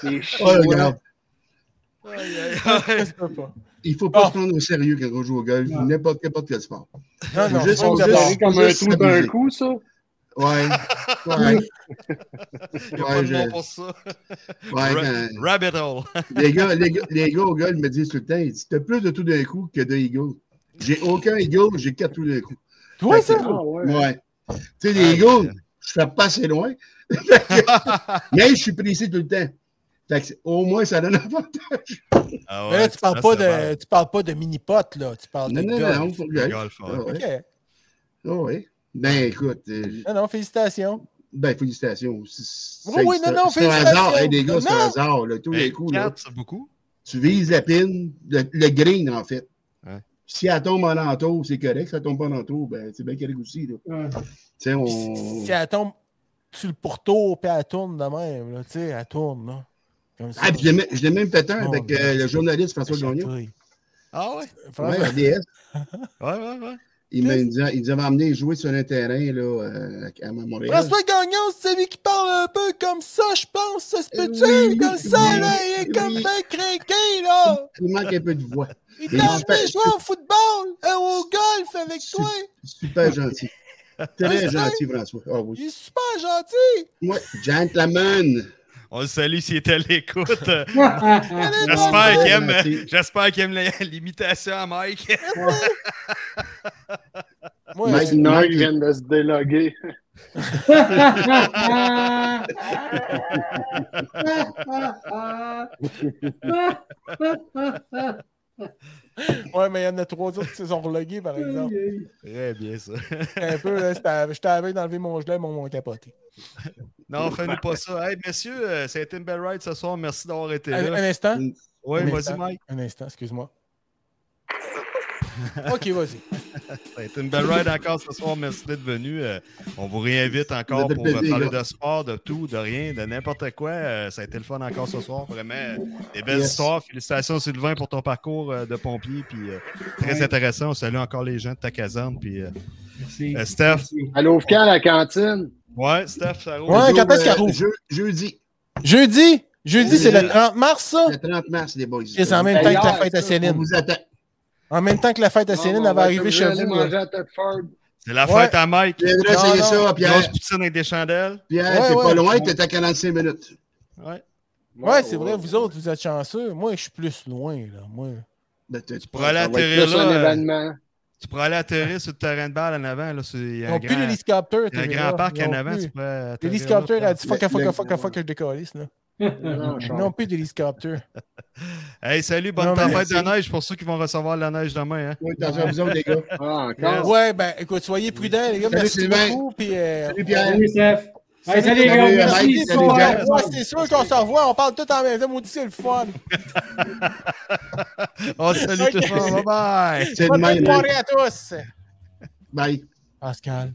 C'est Oh, chinois. regarde. Aïe, aïe, aïe. pas. Il faut pas se prendre au sérieux quand on joue au golf, Non. n'importe n'importe quel sport. Non, non, Juste-. C'est comme un trou d'un coup, ça. Ouais. Ouais. Il n'y a Ouais, pas de je- nom pour ça. Ouais, Ra- quand- Rabbit hole. les, gars, les, gars, les gars au golf me disent tout le temps, ils disent, t'as plus de tout d'un coup que de Eagle. J'ai aucun Eagle, j'ai quatre tout d'un coup. Toi, ça? Ah ouais. Ouais. Tu sais, les Ah, Eagles, je frappe pas assez loin. mais je suis précis tout le temps. Fait que au moins, ça donne un avantage. Ah là, tu parles, ça, pas de, tu parles pas de mini-pot, là. Tu parles Non, de non, golf. non, Le golf. ouais. Ah ouais. OK. Ouais. Ben, écoute, euh, Non, non, félicitations. ben, félicitations. C'est- Oui, oui, c'est- non, non, C'est un félicitations. hasard. Hey, les gars, c'est un hasard. Là, tous les Hey, coups. Là, quatre, c'est beaucoup. tu vises la pine, le, le green, en fait. Ouais. Si elle tombe en entour, c'est correct. Si elle tombe pas en entour, ben, c'est bien correct aussi. Là. Ouais. Tu sais, on... Si, si elle tombe sur le pourtour, puis elle tourne de même, là, tu sais, elle tourne, là. Comme ça. Ah, puis je l'ai même- je l'ai même fait un avec ben, euh, le journaliste François Gagnon. Ah ouais? Ouais, François- à DS. Ouais, ouais, ouais. Il m'a dit- il avait emmené jouer sur un terrain là, euh, à Montréal. François Gagnon, c'est celui qui parle un peu comme ça, je pense. Ça se peut-tu? Oui, comme ça, là. Il est oui. comme bien craqué, là. Il manque un peu de voix. Il Il t'a super- jouer au football, euh, au golf avec Su- toi. Super gentil. Ah, Très gentil, François. Ah oui. Il est super gentil. Moi, gentleman. On le salue s'il était à l'écoute. J'espère qu'il aime, gentil. j'espère qu'il aime la- l'imitation à Mike. Moi, Mike, euh, Nord vient de se déloguer. ouais, mais il y en a trois autres qui se sont relogués, par exemple. Très bien, ça. Un peu, là, j'étais avec d'enlever mon gelé, mon, mon capoté. Non, fais-nous pas ça. Hey, messieurs, euh, ça a été une belle ride ce soir. Merci d'avoir été Un, là. un instant. Oui, vas-y. Mike. Un instant, excuse-moi. ok, vas-y. Ça a été une belle ride encore ce soir. Merci d'être venu. Euh, on vous réinvite encore pour euh, plaisir, parler gars. de sport, de tout, de rien, de n'importe quoi. Euh, ça a été le fun encore ce soir. Vraiment, euh, des belles Yes. histoires. Félicitations, Sylvain, pour ton parcours euh, de pompier. Puis, euh, très intéressant. On salue encore les gens de ta caserne. Puis, euh, Merci. Euh, Steph. Ouvre quand la cantine? Ouais, Steph, ça roule. Ouais, quand est-ce qu'elle Euh, roule? je- Jeudi. Jeudi? Jeudi, c'est Euh, le 30 mars, ça? Le 30 mars, les boys. C'est en même temps que la fête à On Céline. vous attend. En même temps que la fête à Céline, elle va arriver chez vous. là. manger à Thetford. C'est la Ouais. fête à Mike. Non. ça, Grosse Pierre. poutine avec des chandelles. Pierre, Ouais, t'es ouais. pas loin, t'es à 45 minutes. Ouais. Ouais, c'est vrai, vous autres, vous êtes chanceux. Moi, je suis plus loin, là. Moi. Ben, tu- tu Pour aller atterrir là, un euh, événement. Tu pourrais aller atterrir sur le terrain de balle en avant. Là, c'est- il y Ils a un n'ont plus grand, l'hélicoptère. il y a un grand là. parc en avant. plus. Tu pourrais atterrir L'hélicoptère a dit fuck, Le- fuck, le- fuck, fuck, fuck, que je décalisse, là. Non, Ils n'ont plus d'hélicoptère. Hey, salut, bonne Non, tempête de neige pour ceux qui vont recevoir la neige demain. Hein. Oui, attention vous autres, les gars. Ah, encore? Ouais, ben, écoute, soyez prudents, les gars. Salut, merci Sylvain. beaucoup. Puis, euh, Salut, Pierre. Salut, Steph. Salut, les gars. salut, Merci. C'est sûr qu'on se revoit. On parle tout en même temps. Maudit, c'est le fun. On salue tout le monde. Bye bye. Bonne soirée à tous. Bye. Pascal.